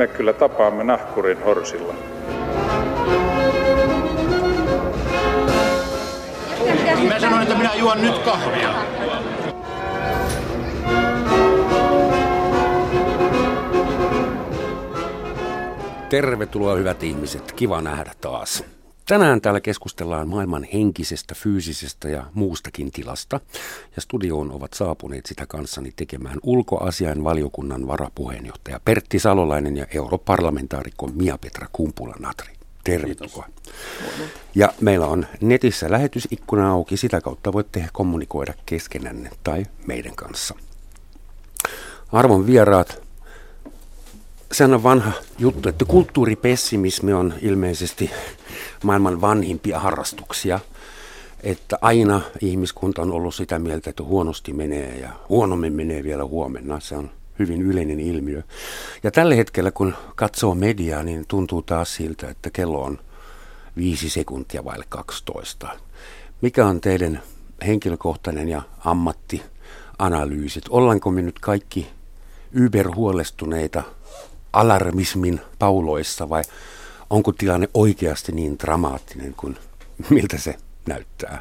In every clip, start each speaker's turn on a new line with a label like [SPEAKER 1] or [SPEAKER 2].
[SPEAKER 1] me kyllä tapaamme nahkurin horsilla.
[SPEAKER 2] Mä sanoin, että minä juon nyt kahvia.
[SPEAKER 3] Tervetuloa hyvät ihmiset, kiva nähdä taas. Tänään täällä keskustellaan maailman henkisestä, fyysisestä ja muustakin tilasta. Ja studioon ovat saapuneet sitä kanssani tekemään ulkoasian valiokunnan varapuheenjohtaja Pertti Salolainen ja europarlamentaarikko Mia-Petra Kumpula-Natri. Tervetuloa. Ja meillä on netissä lähetysikkuna auki, sitä kautta voitte kommunikoida keskenänne tai meidän kanssa. Arvon vieraat, sehän on vanha juttu, että kulttuuripessimismi on ilmeisesti maailman vanhimpia harrastuksia. Että aina ihmiskunta on ollut sitä mieltä, että huonosti menee ja huonommin menee vielä huomenna. Se on hyvin yleinen ilmiö. Ja tällä hetkellä, kun katsoo mediaa, niin tuntuu taas siltä, että kello on viisi sekuntia vaille 12. Mikä on teidän henkilökohtainen ja ammattianalyysit? Ollaanko me nyt kaikki yberhuolestuneita alarmismin pauloissa vai onko tilanne oikeasti niin dramaattinen kuin miltä se näyttää?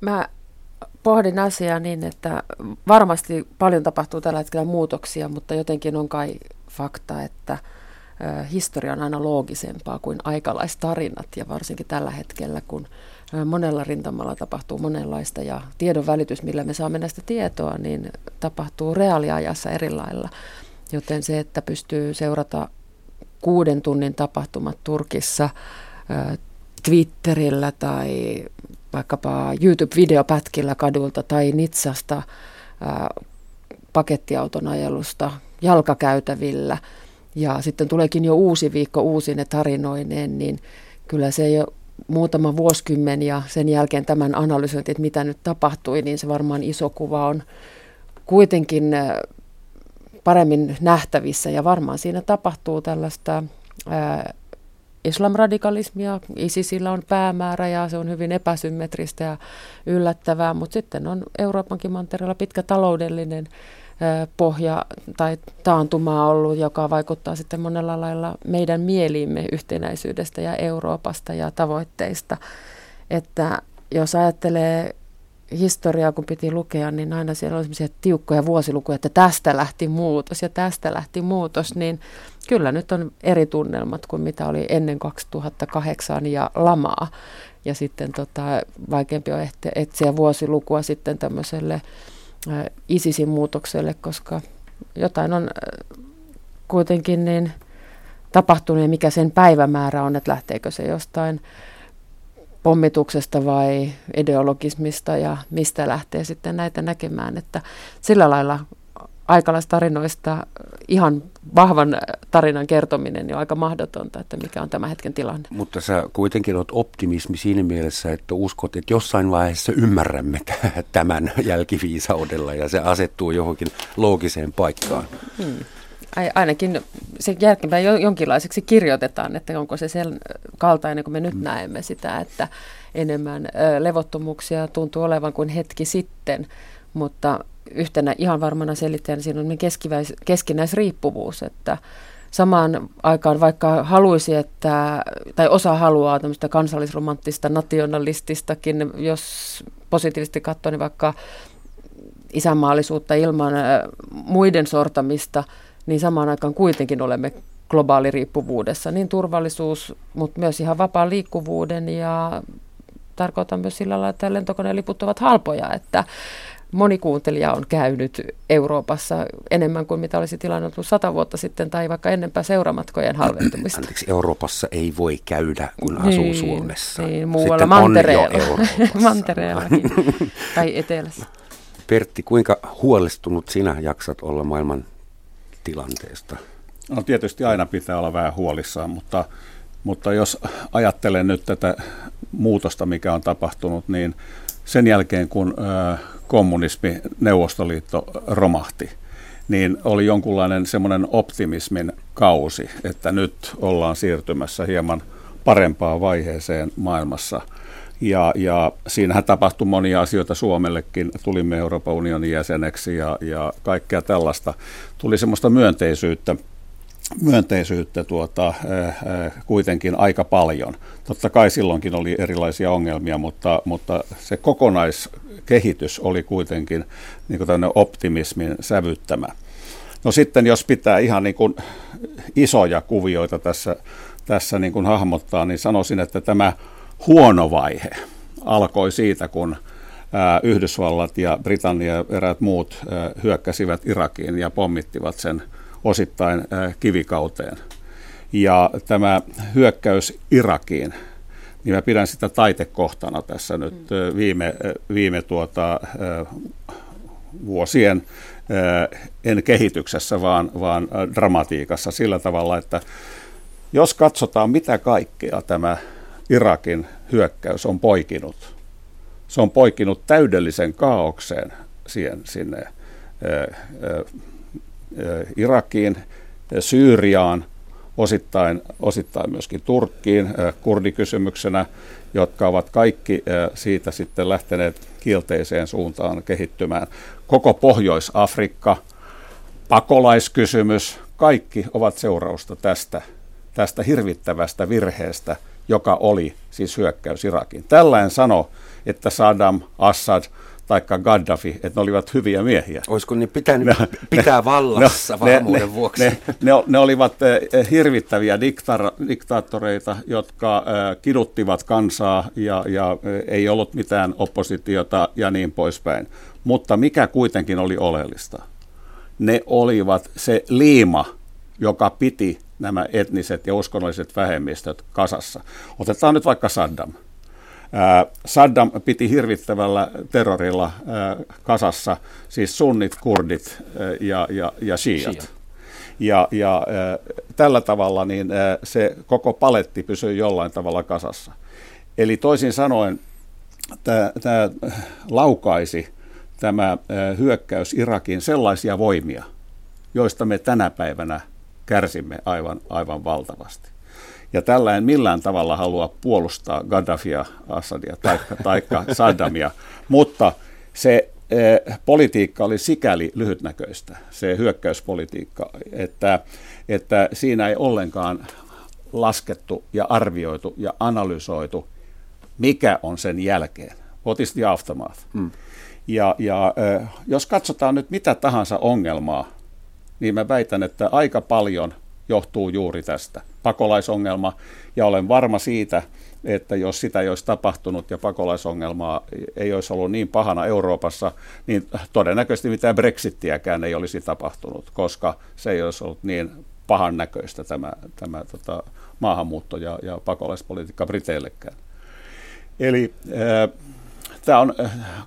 [SPEAKER 4] Mä pohdin asiaa niin, että varmasti paljon tapahtuu tällä hetkellä muutoksia, mutta jotenkin on kai fakta, että historia on aina loogisempaa kuin aikalaistarinat ja varsinkin tällä hetkellä, kun monella rintamalla tapahtuu monenlaista ja tiedon välitys, millä me saamme näistä tietoa, niin tapahtuu reaaliajassa eri lailla. Joten se, että pystyy seurata kuuden tunnin tapahtumat Turkissa Twitterillä tai vaikkapa YouTube-videopätkillä kadulta tai Nitsasta pakettiauton ajelusta jalkakäytävillä ja sitten tuleekin jo uusi viikko uusine tarinoineen, niin kyllä se jo muutama vuosikymmen ja sen jälkeen tämän analysointi, että mitä nyt tapahtui, niin se varmaan iso kuva on kuitenkin paremmin nähtävissä ja varmaan siinä tapahtuu tällaista ää, islamradikalismia. ISISillä on päämäärä ja se on hyvin epäsymmetristä ja yllättävää, mutta sitten on Euroopankin mantereella pitkä taloudellinen pohja tai taantuma ollut, joka vaikuttaa sitten monella lailla meidän mieliimme yhtenäisyydestä ja Euroopasta ja tavoitteista. Että jos ajattelee historiaa, kun piti lukea, niin aina siellä oli sellaisia tiukkoja vuosilukuja, että tästä lähti muutos ja tästä lähti muutos, niin kyllä nyt on eri tunnelmat kuin mitä oli ennen 2008 ja lamaa. Ja sitten tota, vaikeampi on etsiä vuosilukua sitten tämmöiselle ä, ISISin muutokselle, koska jotain on ä, kuitenkin niin tapahtunut ja mikä sen päivämäärä on, että lähteekö se jostain pommituksesta vai ideologismista ja mistä lähtee sitten näitä näkemään. Että sillä lailla aikalaistarinoista ihan vahvan tarinan kertominen on aika mahdotonta, että mikä on tämä hetken tilanne.
[SPEAKER 3] Mutta sä kuitenkin olet optimismi siinä mielessä, että uskot, että jossain vaiheessa ymmärrämme tämän jälkiviisaudella ja se asettuu johonkin loogiseen paikkaan. Hmm
[SPEAKER 4] ainakin se jälkeenpäin jonkinlaiseksi kirjoitetaan, että onko se sen kaltainen, kun me nyt mm. näemme sitä, että enemmän levottomuuksia tuntuu olevan kuin hetki sitten, mutta yhtenä ihan varmana selittäjänä siinä on keskinäisriippuvuus, että samaan aikaan vaikka haluaisi, että, tai osa haluaa tämmöistä kansallisromanttista, nationalististakin, jos positiivisesti katsoo, niin vaikka isänmaallisuutta ilman muiden sortamista – niin samaan aikaan kuitenkin olemme globaaliriippuvuudessa, niin turvallisuus, mutta myös ihan vapaan liikkuvuuden ja tarkoitan myös sillä lailla, että lentokoneliput ovat halpoja, että moni kuuntelija on käynyt Euroopassa enemmän kuin mitä olisi tilanne ollut sata vuotta sitten tai vaikka ennenpä seuramatkojen halventumista.
[SPEAKER 3] Anteeksi, Euroopassa ei voi käydä, kun asuu niin, Suomessa.
[SPEAKER 4] Niin, muualla sitten mantereella. Mantereellakin tai etelässä.
[SPEAKER 3] Pertti, kuinka huolestunut sinä jaksat olla maailman tilanteesta?
[SPEAKER 1] No tietysti aina pitää olla vähän huolissaan, mutta, mutta jos ajattelen nyt tätä muutosta, mikä on tapahtunut, niin sen jälkeen kun kommunismi, Neuvostoliitto romahti, niin oli jonkunlainen semmoinen optimismin kausi, että nyt ollaan siirtymässä hieman parempaan vaiheeseen maailmassa. Ja, ja siinähän tapahtui monia asioita Suomellekin. Tulimme Euroopan unionin jäseneksi ja, ja kaikkea tällaista. Tuli semmoista myönteisyyttä myönteisyyttä tuota, äh, äh, kuitenkin aika paljon. Totta kai silloinkin oli erilaisia ongelmia, mutta, mutta se kokonaiskehitys oli kuitenkin niin kuin optimismin sävyttämä. No sitten jos pitää ihan niin kuin isoja kuvioita tässä, tässä niin kuin hahmottaa, niin sanoisin, että tämä huono vaihe alkoi siitä, kun Yhdysvallat ja Britannia ja eräät muut hyökkäsivät Irakiin ja pommittivat sen osittain kivikauteen. Ja tämä hyökkäys Irakiin, niin mä pidän sitä taitekohtana tässä nyt viime, viime tuota, vuosien en kehityksessä, vaan, vaan dramatiikassa sillä tavalla, että jos katsotaan, mitä kaikkea tämä Irakin hyökkäys on poikinut, se on poikinut täydellisen kaaukseen siihen, sinne Irakiin, Syyriaan, osittain, osittain myöskin Turkkiin kurdikysymyksenä, jotka ovat kaikki siitä sitten lähteneet kielteiseen suuntaan kehittymään. Koko Pohjois-Afrikka, pakolaiskysymys, kaikki ovat seurausta tästä, tästä hirvittävästä virheestä, joka oli siis hyökkäys Irakiin. Tällainen sano, että Saddam Assad tai Gaddafi, että ne olivat hyviä miehiä.
[SPEAKER 3] Olisiko ne pitänyt ne, pitää ne, vallassa ne, varmuuden ne, vuoksi?
[SPEAKER 1] Ne, ne, ne olivat eh, hirvittäviä diktar, diktaattoreita, jotka äh, kiduttivat kansaa ja, ja ei ollut mitään oppositiota ja niin poispäin. Mutta mikä kuitenkin oli oleellista? Ne olivat se liima, joka piti nämä etniset ja uskonnolliset vähemmistöt kasassa. Otetaan nyt vaikka Saddam. Saddam piti hirvittävällä terrorilla kasassa siis sunnit, kurdit ja, ja, ja shiat. Ja, ja tällä tavalla niin se koko paletti pysyi jollain tavalla kasassa. Eli toisin sanoen tämä laukaisi tämä hyökkäys Irakiin sellaisia voimia, joista me tänä päivänä kärsimme aivan, aivan valtavasti. Ja tällä en millään tavalla halua puolustaa Gaddafia, Assadia tai taikka Saddamia, mutta se eh, politiikka oli sikäli lyhytnäköistä, se hyökkäyspolitiikka, että, että siinä ei ollenkaan laskettu ja arvioitu ja analysoitu, mikä on sen jälkeen. What is the aftermath? Mm. Ja, ja eh, jos katsotaan nyt mitä tahansa ongelmaa, niin mä väitän, että aika paljon – johtuu juuri tästä. Pakolaisongelma, ja olen varma siitä, että jos sitä ei olisi tapahtunut ja pakolaisongelmaa ei olisi ollut niin pahana Euroopassa, niin todennäköisesti mitään Brexittiäkään ei olisi tapahtunut, koska se ei olisi ollut niin pahan näköistä tämä, tämä tota, maahanmuutto- ja, ja pakolaispolitiikka Briteillekään. Eli äh, tämä on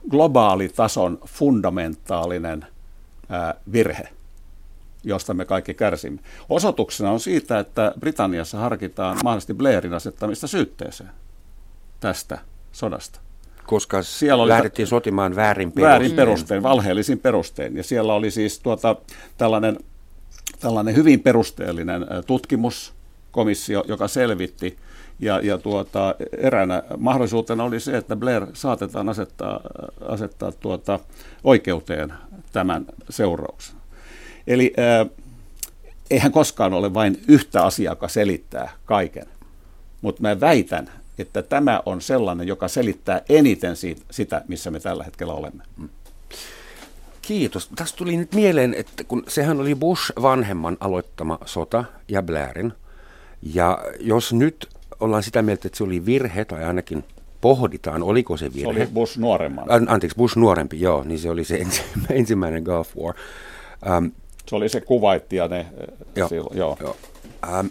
[SPEAKER 1] globaalitason fundamentaalinen äh, virhe josta me kaikki kärsimme. Osoituksena on siitä, että Britanniassa harkitaan mahdollisesti Blairin asettamista syytteeseen tästä sodasta.
[SPEAKER 3] Koska siellä oli lähdettiin sotimaan väärin perustein.
[SPEAKER 1] Väärin perustein, valheellisin perustein. Ja siellä oli siis tuota, tällainen, tällainen hyvin perusteellinen tutkimuskomissio, joka selvitti, ja, ja tuota, eräänä mahdollisuutena oli se, että Blair saatetaan asettaa, asettaa tuota, oikeuteen tämän seurauksen. Eli äh, eihän koskaan ole vain yhtä asiaa, joka selittää kaiken. Mutta mä väitän, että tämä on sellainen, joka selittää eniten siitä, sitä, missä me tällä hetkellä olemme. Mm.
[SPEAKER 3] Kiitos. Tästä tuli nyt mieleen, että kun sehän oli Bush vanhemman aloittama sota ja Blairin. Ja jos nyt ollaan sitä mieltä, että se oli virhe, tai ainakin pohditaan, oliko se virhe.
[SPEAKER 1] Se oli Bush nuoremman.
[SPEAKER 3] Anteeksi, Bush nuorempi, joo, niin se oli se ensimmäinen Gulf War. Um,
[SPEAKER 1] se oli se kuvaitti ja ne joo, silloin, joo. joo.
[SPEAKER 3] Ähm,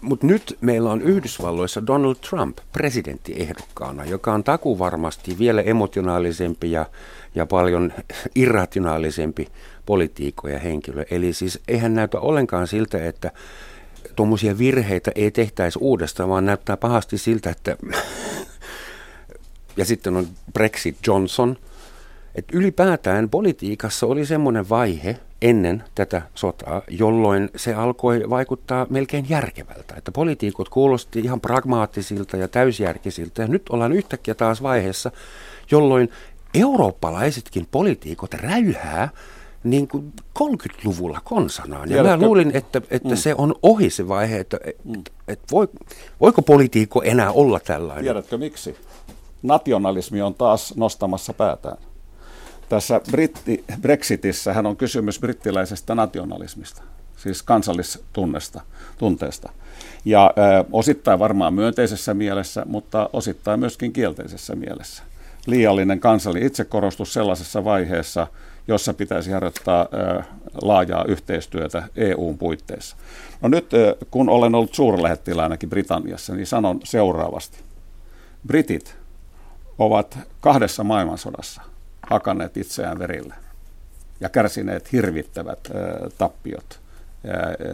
[SPEAKER 3] Mutta nyt meillä on Yhdysvalloissa Donald Trump presidenttiehdokkaana, joka on takuvarmasti vielä emotionaalisempi ja, ja paljon irrationaalisempi poliitikko ja henkilö. Eli siis eihän näytä ollenkaan siltä, että tuommoisia virheitä ei tehtäisi uudestaan, vaan näyttää pahasti siltä, että... ja sitten on Brexit Johnson – että ylipäätään politiikassa oli semmoinen vaihe ennen tätä sotaa, jolloin se alkoi vaikuttaa melkein järkevältä. Että politiikot kuulosti ihan pragmaattisilta ja täysjärkisiltä. Ja nyt ollaan yhtäkkiä taas vaiheessa, jolloin eurooppalaisetkin poliitikot räyhää niin kuin 30-luvulla konsanaan. Ja Tiedätkö? mä luulin, että, että mm. se on ohi se vaihe, että, mm. että, että voi, voiko politiikko enää olla tällainen.
[SPEAKER 1] Tiedätkö miksi? Nationalismi on taas nostamassa päätään. Tässä Britti, Brexitissä hän on kysymys brittiläisestä nationalismista, siis kansallistunnesta, tunteesta. Ja ö, osittain varmaan myönteisessä mielessä, mutta osittain myöskin kielteisessä mielessä. Liiallinen kansalli itsekorostus sellaisessa vaiheessa, jossa pitäisi harjoittaa ö, laajaa yhteistyötä EUn puitteissa. No nyt, ö, kun olen ollut suurlähettiläänäkin Britanniassa, niin sanon seuraavasti. Britit ovat kahdessa maailmansodassa hakanneet itseään verille ja kärsineet hirvittävät tappiot ja,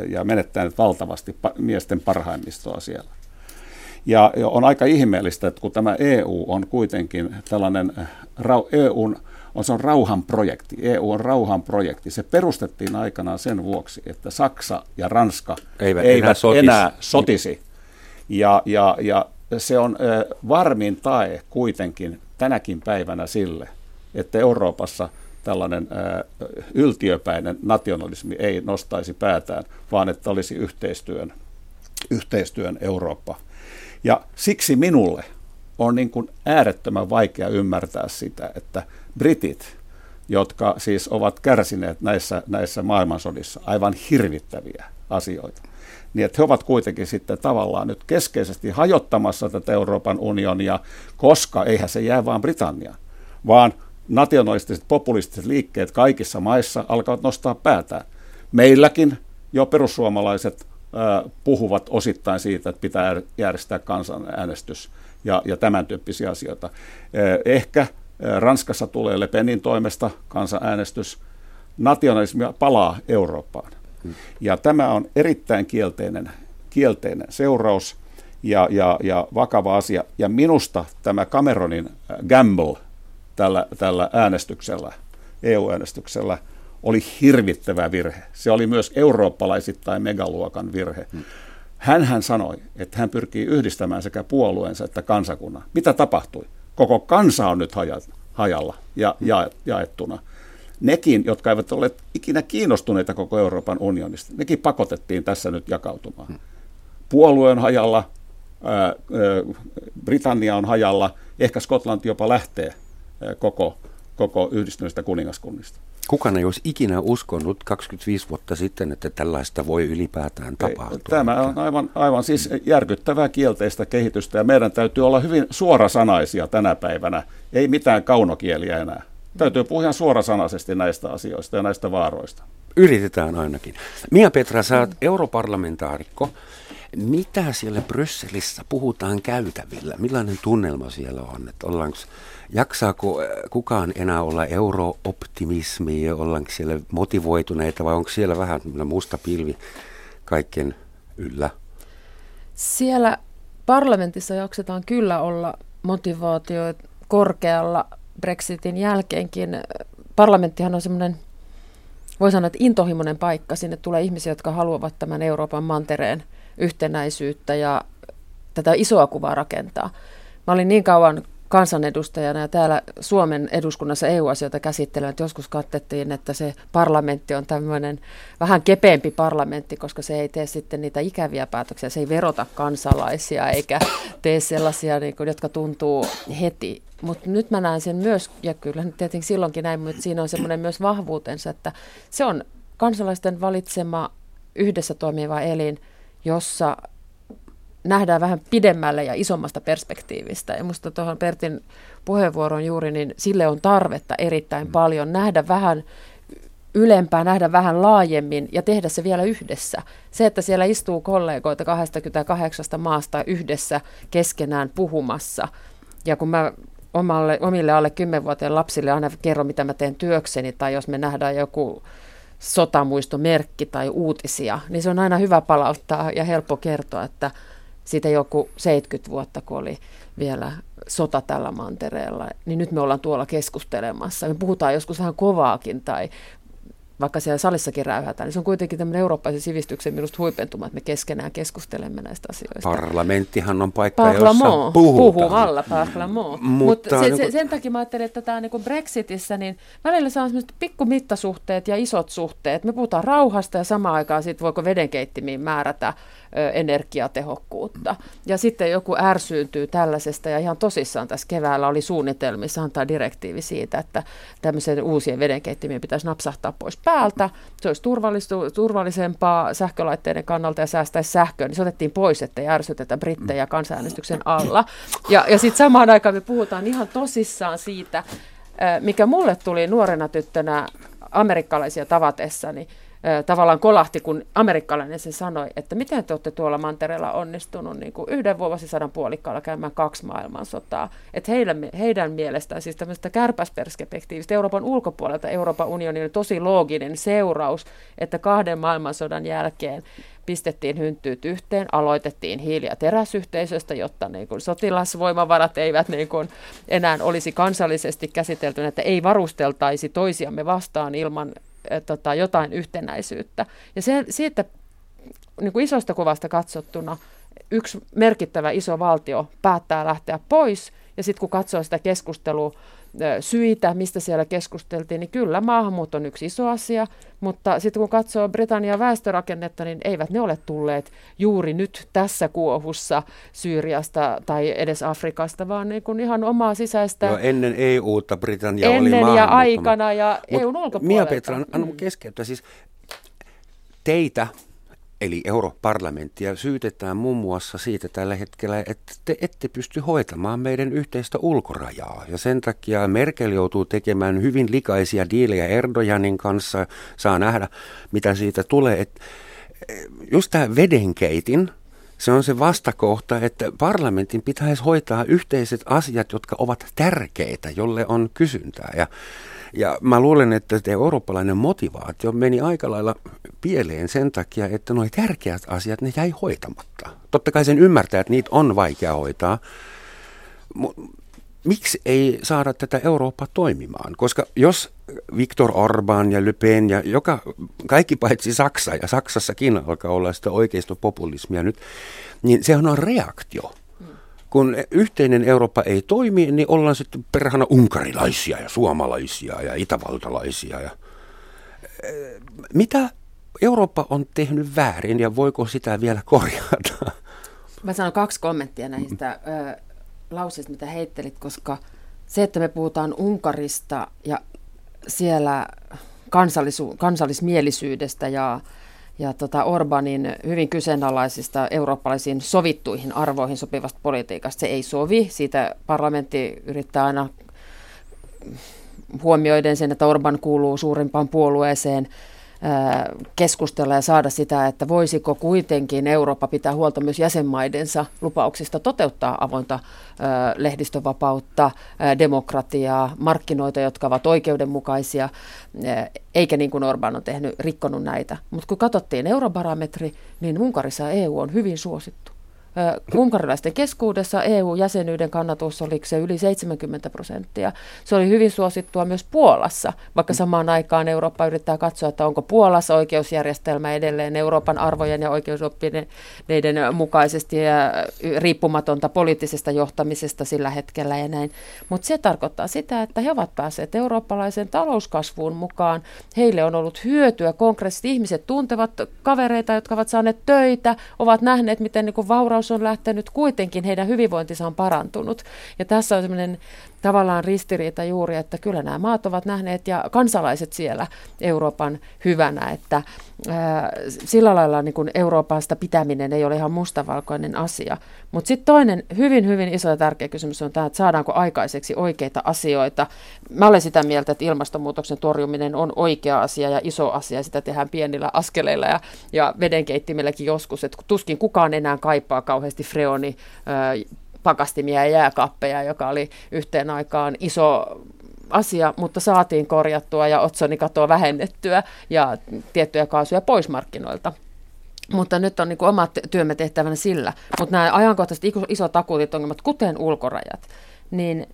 [SPEAKER 1] ja menettäneet valtavasti pa- miesten parhaimmistoa siellä. Ja on aika ihmeellistä, että kun tämä EU on kuitenkin tällainen, EUn on, se on rauhanprojekti. EU on rauhanprojekti. Se perustettiin aikanaan sen vuoksi, että Saksa ja Ranska eivät, eivät enää, sotisi. enää sotisi. Ja, ja, ja se on varmin tae kuitenkin tänäkin päivänä sille, että Euroopassa tällainen yltiöpäinen nationalismi ei nostaisi päätään, vaan että olisi yhteistyön, yhteistyön Eurooppa. Ja siksi minulle on niin kuin äärettömän vaikea ymmärtää sitä, että britit, jotka siis ovat kärsineet näissä, näissä maailmansodissa aivan hirvittäviä asioita, niin että he ovat kuitenkin sitten tavallaan nyt keskeisesti hajottamassa tätä Euroopan unionia, koska eihän se jää vain Britanniaan, vaan nationalistiset, populistiset liikkeet kaikissa maissa alkavat nostaa päätään. Meilläkin jo perussuomalaiset äh, puhuvat osittain siitä, että pitää järjestää kansanäänestys ja, ja tämän tyyppisiä asioita. Äh, ehkä äh, Ranskassa tulee Le Penin toimesta kansanäänestys. Nationalismi palaa Eurooppaan. Hmm. Ja tämä on erittäin kielteinen, kielteinen seuraus ja, ja, ja vakava asia. Ja minusta tämä Cameronin gamble – tällä, tällä äänestyksellä, EU-äänestyksellä, oli hirvittävä virhe. Se oli myös eurooppalaisittain megaluokan virhe. Hmm. Hän hän sanoi, että hän pyrkii yhdistämään sekä puolueensa että kansakunnan. Mitä tapahtui? Koko kansa on nyt hajalla ja hmm. jaettuna. Nekin, jotka eivät ole ikinä kiinnostuneita koko Euroopan unionista, nekin pakotettiin tässä nyt jakautumaan. Hmm. Puolue on hajalla, Britannia on hajalla, ehkä Skotlanti jopa lähtee koko, koko yhdistyneistä kuningaskunnista.
[SPEAKER 3] Kukaan ei olisi ikinä uskonut 25 vuotta sitten, että tällaista voi ylipäätään tapahtua.
[SPEAKER 1] Tämä on aivan, aivan siis järkyttävää kielteistä kehitystä ja meidän täytyy olla hyvin suorasanaisia tänä päivänä. Ei mitään kaunokieliä enää. Täytyy puhua ihan suorasanaisesti näistä asioista ja näistä vaaroista.
[SPEAKER 3] Yritetään ainakin. Mia Petra, sä oot europarlamentaarikko. Mitä siellä Brysselissä puhutaan käytävillä? Millainen tunnelma siellä on? Että ollaanko jaksaako äh, kukaan enää olla eurooptimismi ja ollaanko siellä motivoituneita vai onko siellä vähän musta pilvi kaikkien yllä?
[SPEAKER 4] Siellä parlamentissa jaksetaan kyllä olla motivaatio korkealla Brexitin jälkeenkin. Parlamenttihan on semmoinen, voi sanoa, että intohimoinen paikka. Sinne tulee ihmisiä, jotka haluavat tämän Euroopan mantereen yhtenäisyyttä ja tätä isoa kuvaa rakentaa. Mä olin niin kauan kansanedustajana ja täällä Suomen eduskunnassa EU-asioita käsittelevät. Joskus kattettiin, että se parlamentti on tämmöinen vähän kepeämpi parlamentti, koska se ei tee sitten niitä ikäviä päätöksiä. Se ei verota kansalaisia eikä tee sellaisia, niin kuin, jotka tuntuu heti. Mutta nyt mä näen sen myös, ja kyllä tietenkin silloinkin näin, mutta siinä on semmoinen myös vahvuutensa, että se on kansalaisten valitsema yhdessä toimiva elin, jossa nähdään vähän pidemmälle ja isommasta perspektiivistä. Ja minusta tuohon Pertin puheenvuoron juuri, niin sille on tarvetta erittäin mm. paljon. Nähdä vähän ylempää, nähdä vähän laajemmin ja tehdä se vielä yhdessä. Se, että siellä istuu kollegoita 28 maasta yhdessä keskenään puhumassa. Ja kun mä omalle, omille alle 10-vuotiaille lapsille aina kerron, mitä mä teen työkseni, tai jos me nähdään joku sotamuistomerkki tai uutisia, niin se on aina hyvä palauttaa ja helppo kertoa, että siitä joku 70 vuotta, kun oli vielä sota tällä mantereella, niin nyt me ollaan tuolla keskustelemassa. Me puhutaan joskus vähän kovaakin tai vaikka siellä salissakin räyhätään, niin se on kuitenkin tämmöinen eurooppalaisen sivistyksen minusta huipentuma, että me keskenään keskustelemme näistä asioista.
[SPEAKER 3] Parlamenttihan on paikka, Parlament, jossa puhutaan.
[SPEAKER 4] Puhumalla, parlament. Mutta Mut se, se, sen takia mä ajattelin, että tämä niin Brexitissä, niin välillä saa sellaiset pikkumittasuhteet ja isot suhteet. Me puhutaan rauhasta ja samaan aikaan siitä, voiko vedenkeittimiin määrätä energiatehokkuutta. Ja sitten joku ärsyyntyy tällaisesta ja ihan tosissaan tässä keväällä oli suunnitelmissa antaa direktiivi siitä, että tämmöisen uusien vedenkeittimien pitäisi napsahtaa pois päältä. Se olisi turvallisempaa sähkölaitteiden kannalta ja säästäisi sähköä, niin se otettiin pois, ettei ärsytetä brittejä kansanäänestyksen alla. Ja, ja sitten samaan aikaan me puhutaan ihan tosissaan siitä, mikä mulle tuli nuorena tyttönä amerikkalaisia tavatessani, tavallaan kolahti, kun amerikkalainen se sanoi, että miten te olette tuolla mantereella onnistunut niin kuin yhden vuosisadan puolikkaalla käymään kaksi maailmansotaa. Että heidän, heidän mielestään siis tämmöistä kärpäsperspektiivistä Euroopan ulkopuolelta Euroopan unionin on tosi looginen seuraus, että kahden maailmansodan jälkeen pistettiin hynttyyt yhteen, aloitettiin hiili- ja teräsyhteisöstä, jotta niin kuin sotilasvoimavarat eivät niin kuin enää olisi kansallisesti käsitelty, että ei varusteltaisi toisiamme vastaan ilman tota, jotain yhtenäisyyttä. Ja se, siitä niin kuin isosta kuvasta katsottuna yksi merkittävä iso valtio päättää lähteä pois, ja sitten kun katsoo sitä keskustelua, syitä, mistä siellä keskusteltiin, niin kyllä maahanmuutto on yksi iso asia, mutta sitten kun katsoo Britannian väestörakennetta, niin eivät ne ole tulleet juuri nyt tässä kuohussa Syyriasta tai edes Afrikasta, vaan niin kuin ihan omaa sisäistä...
[SPEAKER 3] Jo ennen EUta Britannia
[SPEAKER 4] ennen
[SPEAKER 3] oli
[SPEAKER 4] ja aikana ja Mut EUn ulkopuolelta.
[SPEAKER 3] Mia Petra, anna mm. keskeyttää. Siis teitä eli europarlamenttia, syytetään muun muassa siitä tällä hetkellä, että te ette pysty hoitamaan meidän yhteistä ulkorajaa. Ja sen takia Merkel joutuu tekemään hyvin likaisia diilejä Erdoganin kanssa. Saa nähdä, mitä siitä tulee. Et eh, just tämä vedenkeitin, se on se vastakohta, että parlamentin pitäisi hoitaa yhteiset asiat, jotka ovat tärkeitä, jolle on kysyntää. Ja ja mä luulen, että te eurooppalainen motivaatio meni aika lailla pieleen sen takia, että nuo tärkeät asiat, ne jäi hoitamatta. Totta kai sen ymmärtää, että niitä on vaikea hoitaa. Miksi ei saada tätä Eurooppaa toimimaan? Koska jos Viktor Orban ja Le Pen ja joka, kaikki paitsi Saksa, ja Saksassakin alkaa olla sitä oikeistopopulismia nyt, niin sehän on reaktio kun yhteinen Eurooppa ei toimi, niin ollaan sitten perhana unkarilaisia ja suomalaisia ja itävaltalaisia. Ja, eh, mitä Eurooppa on tehnyt väärin ja voiko sitä vielä korjata?
[SPEAKER 4] Mä sanon kaksi kommenttia näistä ö, lauseista, mitä heittelit, koska se, että me puhutaan Unkarista ja siellä kansallisu- kansallismielisyydestä ja ja tota Orbanin hyvin kyseenalaisista eurooppalaisiin sovittuihin arvoihin sopivasta politiikasta. Se ei sovi. Siitä parlamentti yrittää aina huomioiden sen, että Orban kuuluu suurimpaan puolueeseen keskustella ja saada sitä, että voisiko kuitenkin Eurooppa pitää huolta myös jäsenmaidensa lupauksista toteuttaa avointa lehdistövapautta, demokratiaa, markkinoita, jotka ovat oikeudenmukaisia, eikä niin kuin Orban on tehnyt, rikkonut näitä. Mutta kun katsottiin eurobarometri, niin Unkarissa EU on hyvin suosittu. Unkarilaisten keskuudessa EU-jäsenyyden kannatus oli se yli 70 prosenttia. Se oli hyvin suosittua myös Puolassa, vaikka samaan aikaan Eurooppa yrittää katsoa, että onko Puolassa oikeusjärjestelmä edelleen Euroopan arvojen ja oikeusoppineiden mukaisesti ja riippumatonta poliittisesta johtamisesta sillä hetkellä ja näin. Mutta se tarkoittaa sitä, että he ovat päässeet eurooppalaisen talouskasvuun mukaan. Heille on ollut hyötyä konkreettisesti. Ihmiset tuntevat kavereita, jotka ovat saaneet töitä, ovat nähneet, miten niin vauraus sairaus on lähtenyt, kuitenkin heidän hyvinvointinsa on parantunut. Ja tässä on sellainen tavallaan ristiriita juuri, että kyllä nämä maat ovat nähneet ja kansalaiset siellä Euroopan hyvänä, että ää, sillä lailla niin kuin Euroopasta pitäminen ei ole ihan mustavalkoinen asia. Mutta sitten toinen hyvin, hyvin iso ja tärkeä kysymys on tämä, että saadaanko aikaiseksi oikeita asioita. Mä olen sitä mieltä, että ilmastonmuutoksen torjuminen on oikea asia ja iso asia, sitä tehdään pienillä askeleilla ja, ja vedenkeittimilläkin joskus, että tuskin kukaan enää kaipaa kauheasti freoni pakastimia ja jääkappeja, joka oli yhteen aikaan iso asia, mutta saatiin korjattua ja otsonikatoa vähennettyä ja tiettyjä kaasuja pois markkinoilta. Mutta nyt on niin omat työmme tehtävänä sillä. Mutta nämä ajankohtaiset isot akuutit ongelmat, kuten ulkorajat, niin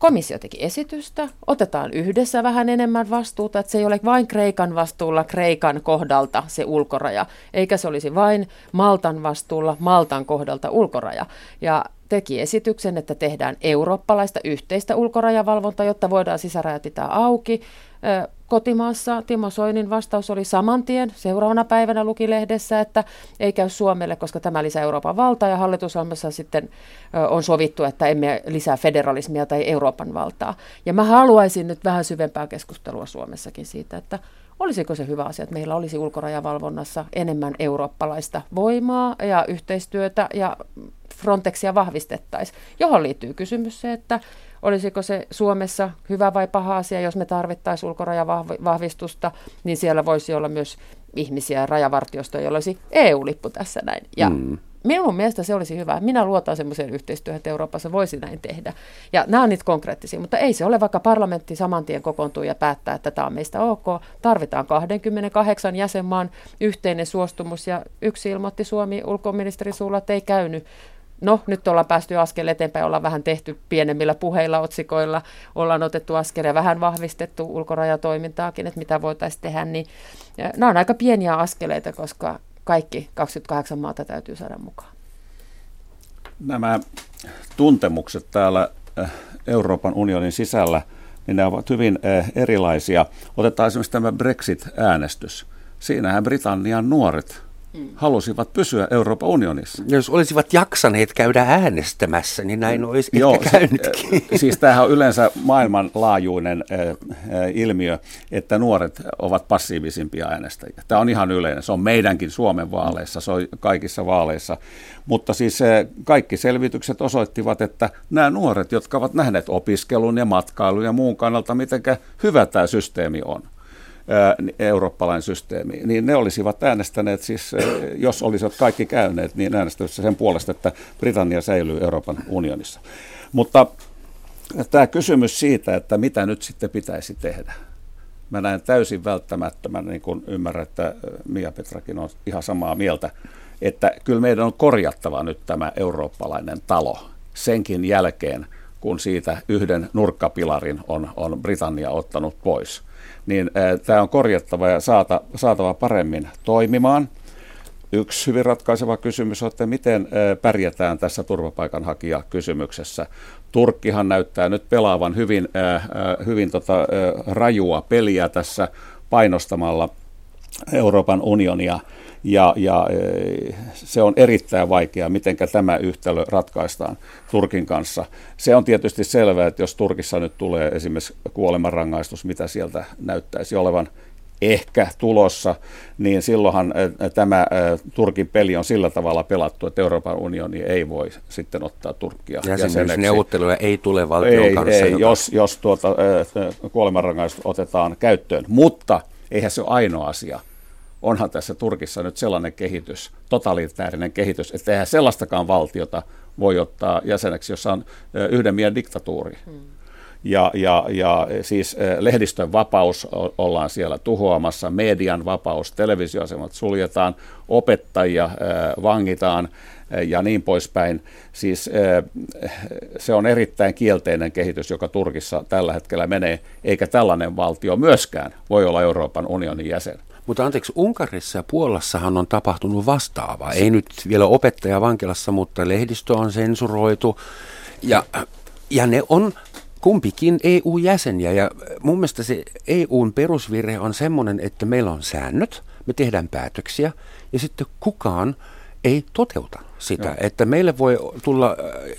[SPEAKER 4] komissio teki esitystä, otetaan yhdessä vähän enemmän vastuuta, että se ei ole vain Kreikan vastuulla Kreikan kohdalta se ulkoraja, eikä se olisi vain Maltan vastuulla Maltan kohdalta ulkoraja. Ja teki esityksen, että tehdään eurooppalaista yhteistä ulkorajavalvontaa, jotta voidaan sisärajat pitää auki. Kotimaassa Timo Soinin vastaus oli saman tien. Seuraavana päivänä luki lehdessä, että ei käy Suomelle, koska tämä lisää Euroopan valtaa ja hallitusohjelmassa sitten on sovittu, että emme lisää federalismia tai Euroopan valtaa. Ja mä haluaisin nyt vähän syvempää keskustelua Suomessakin siitä, että olisiko se hyvä asia, että meillä olisi ulkorajavalvonnassa enemmän eurooppalaista voimaa ja yhteistyötä ja Frontexia vahvistettaisiin, johon liittyy kysymys se, että olisiko se Suomessa hyvä vai paha asia, jos me tarvittaisiin ulkorajavahvistusta, niin siellä voisi olla myös ihmisiä rajavartiosta, joilla olisi EU-lippu tässä näin. Ja mm. Minun mielestä se olisi hyvä. Minä luotan semmoiseen yhteistyöhön, että Euroopassa voisi näin tehdä. Ja nämä on niitä konkreettisia, mutta ei se ole, vaikka parlamentti saman tien kokoontuu ja päättää, että tämä on meistä ok. Tarvitaan 28 jäsenmaan yhteinen suostumus ja yksi ilmoitti Suomi ulkoministeri suulla, että ei käynyt No, nyt ollaan päästy askel eteenpäin, ollaan vähän tehty pienemmillä puheilla, otsikoilla, ollaan otettu askel ja vähän vahvistettu ulkorajatoimintaakin, että mitä voitaisiin tehdä, niin nämä on aika pieniä askeleita, koska kaikki 28 maata täytyy saada mukaan.
[SPEAKER 1] Nämä tuntemukset täällä äh, Euroopan unionin sisällä, niin ne ovat hyvin äh, erilaisia. Otetaan esimerkiksi tämä Brexit-äänestys. Siinähän Britannian nuoret mm. halusivat pysyä Euroopan unionissa.
[SPEAKER 3] Jos olisivat jaksaneet käydä äänestämässä, niin näin olisi Joo, ehkä käynytkin.
[SPEAKER 1] Se, siis tämähän on yleensä maailmanlaajuinen äh, ilmiö, että nuoret ovat passiivisimpia äänestäjiä. Tämä on ihan yleinen. Se on meidänkin Suomen vaaleissa, se on kaikissa vaaleissa. Mutta siis kaikki selvitykset osoittivat, että nämä nuoret, jotka ovat nähneet opiskelun ja matkailun ja muun kannalta, miten hyvä tämä systeemi on – eurooppalainen systeemi, niin ne olisivat äänestäneet siis, jos olisivat kaikki käyneet, niin äänestäneet sen puolesta, että Britannia säilyy Euroopan unionissa. Mutta tämä kysymys siitä, että mitä nyt sitten pitäisi tehdä. Mä näen täysin välttämättömän, niin kuin ymmärrän, että Mia Petrakin on ihan samaa mieltä, että kyllä meidän on korjattava nyt tämä eurooppalainen talo senkin jälkeen, kun siitä yhden nurkkapilarin on, on Britannia ottanut pois – niin tämä on korjattava ja saata, saatava paremmin toimimaan. Yksi hyvin ratkaiseva kysymys on, että miten pärjätään tässä turvapaikanhakijakysymyksessä. Turkkihan näyttää nyt pelaavan hyvin, hyvin tota, rajua peliä tässä painostamalla Euroopan unionia ja, ja e, se on erittäin vaikea, miten tämä yhtälö ratkaistaan Turkin kanssa. Se on tietysti selvää, että jos Turkissa nyt tulee esimerkiksi kuolemanrangaistus, mitä sieltä näyttäisi olevan ehkä tulossa, niin silloinhan e, tämä e, Turkin peli on sillä tavalla pelattu, että Euroopan unioni ei voi sitten ottaa Turkkia
[SPEAKER 3] jäseneksi. neuvotteluja ei tule valtion
[SPEAKER 1] ei,
[SPEAKER 3] kanssa.
[SPEAKER 1] Ei, jos, jos tuota, kuolemanrangaistus otetaan käyttöön, mutta eihän se ole ainoa asia onhan tässä Turkissa nyt sellainen kehitys, totalitaarinen kehitys, että eihän sellaistakaan valtiota voi ottaa jäseneksi, jossa on yhden mielen diktatuuri. Hmm. Ja, ja, ja siis lehdistön vapaus ollaan siellä tuhoamassa, median vapaus, televisioasemat suljetaan, opettajia vangitaan ja niin poispäin. Siis se on erittäin kielteinen kehitys, joka Turkissa tällä hetkellä menee, eikä tällainen valtio myöskään voi olla Euroopan unionin jäsen.
[SPEAKER 3] Mutta anteeksi, Unkarissa ja Puolassahan on tapahtunut vastaavaa. Ei nyt vielä opettaja vankilassa, mutta lehdistö on sensuroitu. Ja, ja ne on kumpikin EU-jäseniä. Ja mun mielestä se EUn perusvirhe on semmoinen, että meillä on säännöt, me tehdään päätöksiä ja sitten kukaan ei toteuta sitä. Joo. Että meille voi tulla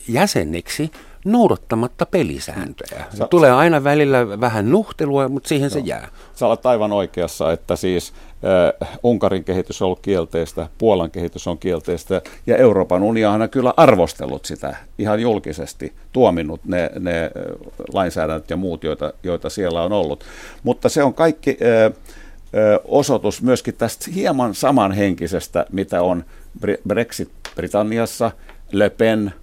[SPEAKER 3] jäseniksi noudattamatta pelisääntöjä. Sa- Tulee aina välillä vähän nuhtelua, mutta siihen Joo. se jää.
[SPEAKER 1] Sä olet aivan oikeassa, että siis äh, Unkarin kehitys on ollut kielteistä, Puolan kehitys on kielteistä, ja Euroopan unioni on kyllä arvostellut sitä ihan julkisesti, tuominnut ne, ne lainsäädännöt ja muut, joita, joita siellä on ollut. Mutta se on kaikki äh, osoitus myöskin tästä hieman samanhenkisestä, mitä on Brexit Britanniassa, Le Pen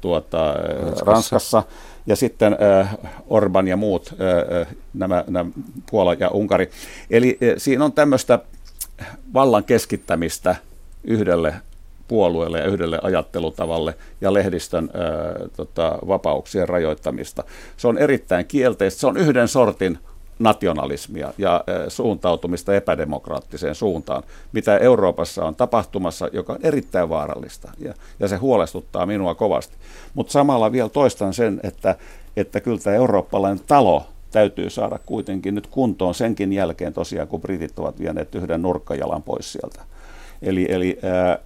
[SPEAKER 1] tuota, Ranskassa. Ranskassa ja sitten Orban ja muut, nämä, nämä Puola ja Unkari. Eli siinä on tämmöistä vallan keskittämistä yhdelle puolueelle ja yhdelle ajattelutavalle ja lehdistön ää, tota, vapauksien rajoittamista. Se on erittäin kielteistä. Se on yhden sortin nationalismia ja suuntautumista epädemokraattiseen suuntaan, mitä Euroopassa on tapahtumassa, joka on erittäin vaarallista ja, ja se huolestuttaa minua kovasti. Mutta samalla vielä toistan sen, että, että kyllä tämä eurooppalainen talo täytyy saada kuitenkin nyt kuntoon senkin jälkeen tosiaan, kun britit ovat vieneet yhden nurkkajalan pois sieltä. Eli, eli ää, ää,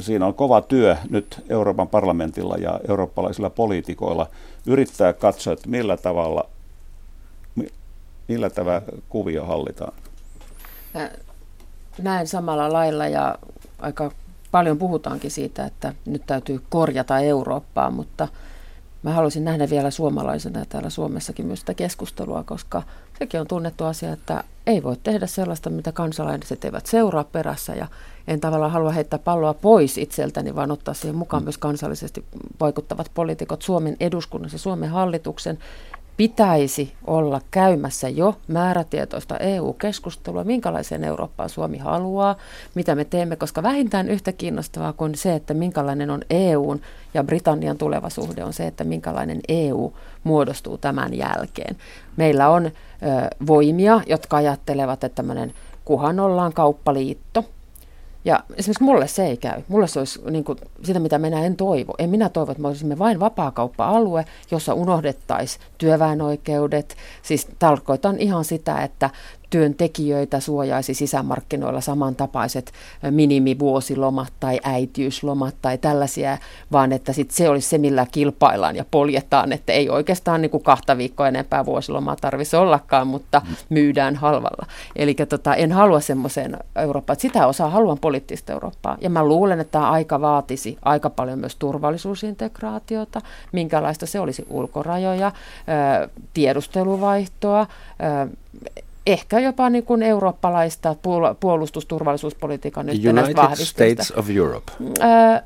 [SPEAKER 1] siinä on kova työ nyt Euroopan parlamentilla ja eurooppalaisilla poliitikoilla yrittää katsoa, että millä tavalla millä tämä kuvio hallitaan?
[SPEAKER 4] Näen samalla lailla ja aika paljon puhutaankin siitä, että nyt täytyy korjata Eurooppaa, mutta mä haluaisin nähdä vielä suomalaisena täällä Suomessakin myös sitä keskustelua, koska sekin on tunnettu asia, että ei voi tehdä sellaista, mitä kansalaiset eivät seuraa perässä ja en tavallaan halua heittää palloa pois itseltäni, vaan ottaa siihen mukaan myös kansallisesti vaikuttavat poliitikot Suomen eduskunnassa, Suomen hallituksen pitäisi olla käymässä jo määrätietoista EU-keskustelua, minkälaiseen Eurooppaan Suomi haluaa, mitä me teemme, koska vähintään yhtä kiinnostavaa kuin se, että minkälainen on EUn ja Britannian tuleva suhde, on se, että minkälainen EU muodostuu tämän jälkeen. Meillä on ö, voimia, jotka ajattelevat, että tämmöinen kuhan ollaan kauppaliitto, ja esimerkiksi mulle se ei käy. Mulle se olisi niin kuin, sitä, mitä minä en toivo. En minä toivo, että me olisimme vain vapaakauppa-alue, jossa unohdettaisiin työväenoikeudet. Siis tarkoitan ihan sitä, että työntekijöitä suojaisi sisämarkkinoilla samantapaiset minimivuosilomat tai äitiyslomat tai tällaisia, vaan että sit se olisi se, millä kilpaillaan ja poljetaan, että ei oikeastaan niin kuin kahta viikkoa enempää vuosilomaa tarvitsisi ollakaan, mutta myydään halvalla. Eli tota, en halua semmoiseen Eurooppaan. Sitä osaa haluan poliittista Eurooppaa. Ja mä luulen, että tämä aika vaatisi aika paljon myös turvallisuusintegraatiota, minkälaista se olisi ulkorajoja, tiedusteluvaihtoa, ehkä jopa niin kuin eurooppalaista puolustusturvallisuuspolitiikan
[SPEAKER 3] United States of Europe.
[SPEAKER 4] Ää,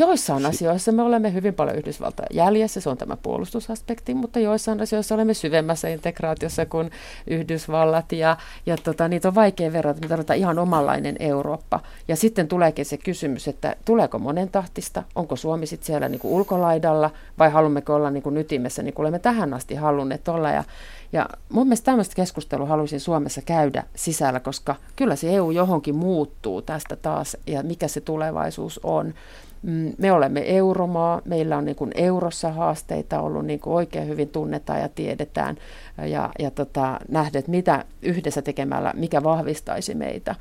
[SPEAKER 4] joissain asioissa me olemme hyvin paljon Yhdysvaltain jäljessä, se on tämä puolustusaspekti, mutta joissain asioissa olemme syvemmässä integraatiossa kuin Yhdysvallat ja, ja tota, niitä on vaikea verrata, me tarvitaan ihan omanlainen Eurooppa. Ja sitten tuleekin se kysymys, että tuleeko monen tahtista, onko Suomi sitten siellä niin kuin ulkolaidalla vai haluammeko olla niin kuin ytimessä, niin kuin olemme tähän asti halunneet olla ja ja mun mielestä tämmöistä keskustelua haluaisin Suomessa käydä sisällä, koska kyllä se EU johonkin muuttuu tästä taas ja mikä se tulevaisuus on. Mm, me olemme euromaa, meillä on niin kuin eurossa haasteita ollut, niin kuin oikein hyvin tunnetaan ja tiedetään ja, ja tota, nähdet, mitä yhdessä tekemällä, mikä vahvistaisi meitä.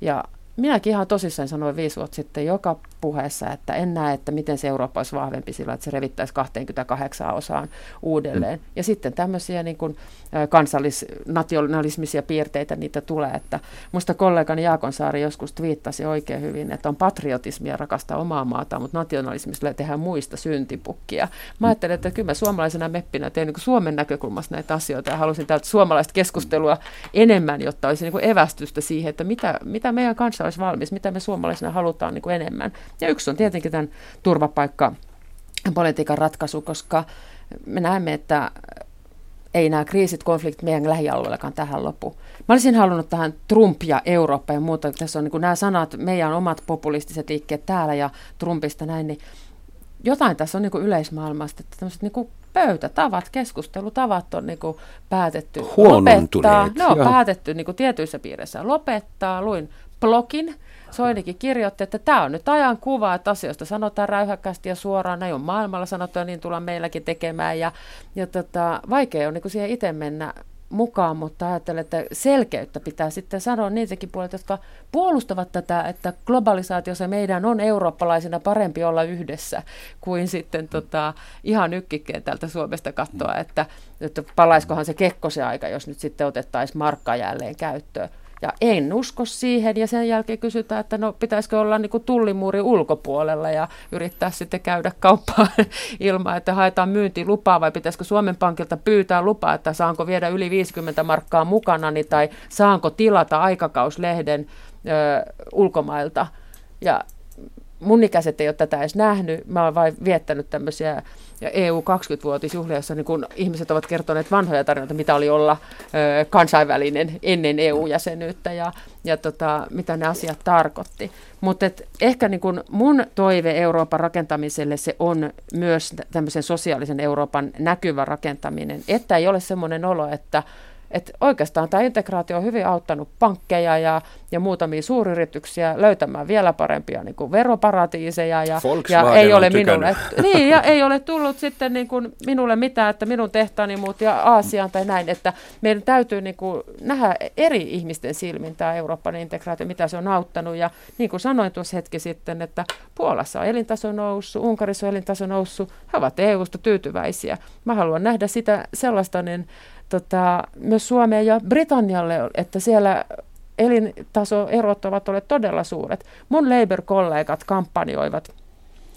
[SPEAKER 4] Ja minäkin ihan tosissaan sanoin viisi vuotta sitten joka puheessa, että en näe, että miten se Eurooppa olisi vahvempi sillä, että se revittäisi 28 osaan uudelleen. Mm. Ja sitten tämmöisiä niin kuin kansallisnationalismisia piirteitä niitä tulee. Että musta kollegani Jaakonsaari joskus twiittasi oikein hyvin, että on patriotismia rakastaa omaa maata, mutta nationalismissa tehdään muista syntipukkia. Mä ajattelen, että kyllä mä suomalaisena meppinä teen niin Suomen näkökulmasta näitä asioita ja halusin täältä suomalaista keskustelua enemmän, jotta olisi niin kuin evästystä siihen, että mitä, mitä meidän kanssa olisi valmis, mitä me suomalaisina halutaan niin kuin enemmän. Ja yksi on tietenkin tämän turvapaikkapolitiikan ratkaisu, koska me näemme, että ei nämä kriisit, konfliktit meidän lähialueellakaan tähän lopu. Mä olisin halunnut tähän Trump ja Eurooppa ja muuta, tässä on niin nämä sanat, meidän omat populistiset liikkeet täällä ja Trumpista näin, niin jotain tässä on niin yleismaailmasta, että tämmöiset niin pöytätavat, keskustelutavat on niin päätetty lopettaa. Ne on päätetty niin tietyissä piireissä lopettaa. Luin blogin, Soinikin kirjoitti, että tämä on nyt ajan kuva, että asioista sanotaan räyhäkkästi ja suoraan, näin on maailmalla sanottu ja niin tullaan meilläkin tekemään. Ja, ja tota, vaikea on niin siihen itse mennä mukaan, mutta ajattelen, että selkeyttä pitää sitten sanoa niitäkin puolet, jotka puolustavat tätä, että globalisaatiossa meidän on eurooppalaisina parempi olla yhdessä kuin sitten tota, ihan ykkikkeen täältä Suomesta katsoa, että, että palaiskohan se Kekkosen aika, jos nyt sitten otettaisiin markka jälleen käyttöön. Ja en usko siihen ja sen jälkeen kysytään, että no pitäisikö olla niin tullimuuri ulkopuolella ja yrittää sitten käydä kauppaa ilman, että haetaan myyntilupaa vai pitäisikö Suomen Pankilta pyytää lupaa, että saanko viedä yli 50 markkaa mukanani tai saanko tilata aikakauslehden ö, ulkomailta. Ja mun ikäiset ei ole tätä edes nähnyt. Mä oon vain viettänyt tämmöisiä ja EU 20-vuotisjuhlia, jossa niin kun ihmiset ovat kertoneet vanhoja tarinoita, mitä oli olla ö, kansainvälinen ennen EU-jäsenyyttä ja, ja tota, mitä ne asiat tarkoitti. Mutta ehkä niin kun mun toive Euroopan rakentamiselle se on myös tämmöisen sosiaalisen Euroopan näkyvä rakentaminen, että ei ole semmoinen olo, että että oikeastaan tämä integraatio on hyvin auttanut pankkeja ja, ja muutamia suuryrityksiä löytämään vielä parempia niin kuin veroparatiiseja. Ja,
[SPEAKER 3] ja ei ole minulle,
[SPEAKER 4] niin, ja ei ole tullut sitten niin kuin minulle mitään, että minun tehtäni muutti Aasiaan tai näin, että meidän täytyy niin kuin nähdä eri ihmisten silmin tämä Euroopan integraatio, mitä se on auttanut. Ja niin kuin sanoin tuossa hetki sitten, että Puolassa on elintaso noussut, Unkarissa on elintaso noussut, he ovat EU-sta tyytyväisiä. Mä haluan nähdä sitä sellaista niin, tota, myös Suomeen ja Britannialle, että siellä elintasoerot ovat olleet todella suuret. Mun Labour-kollegat kampanjoivat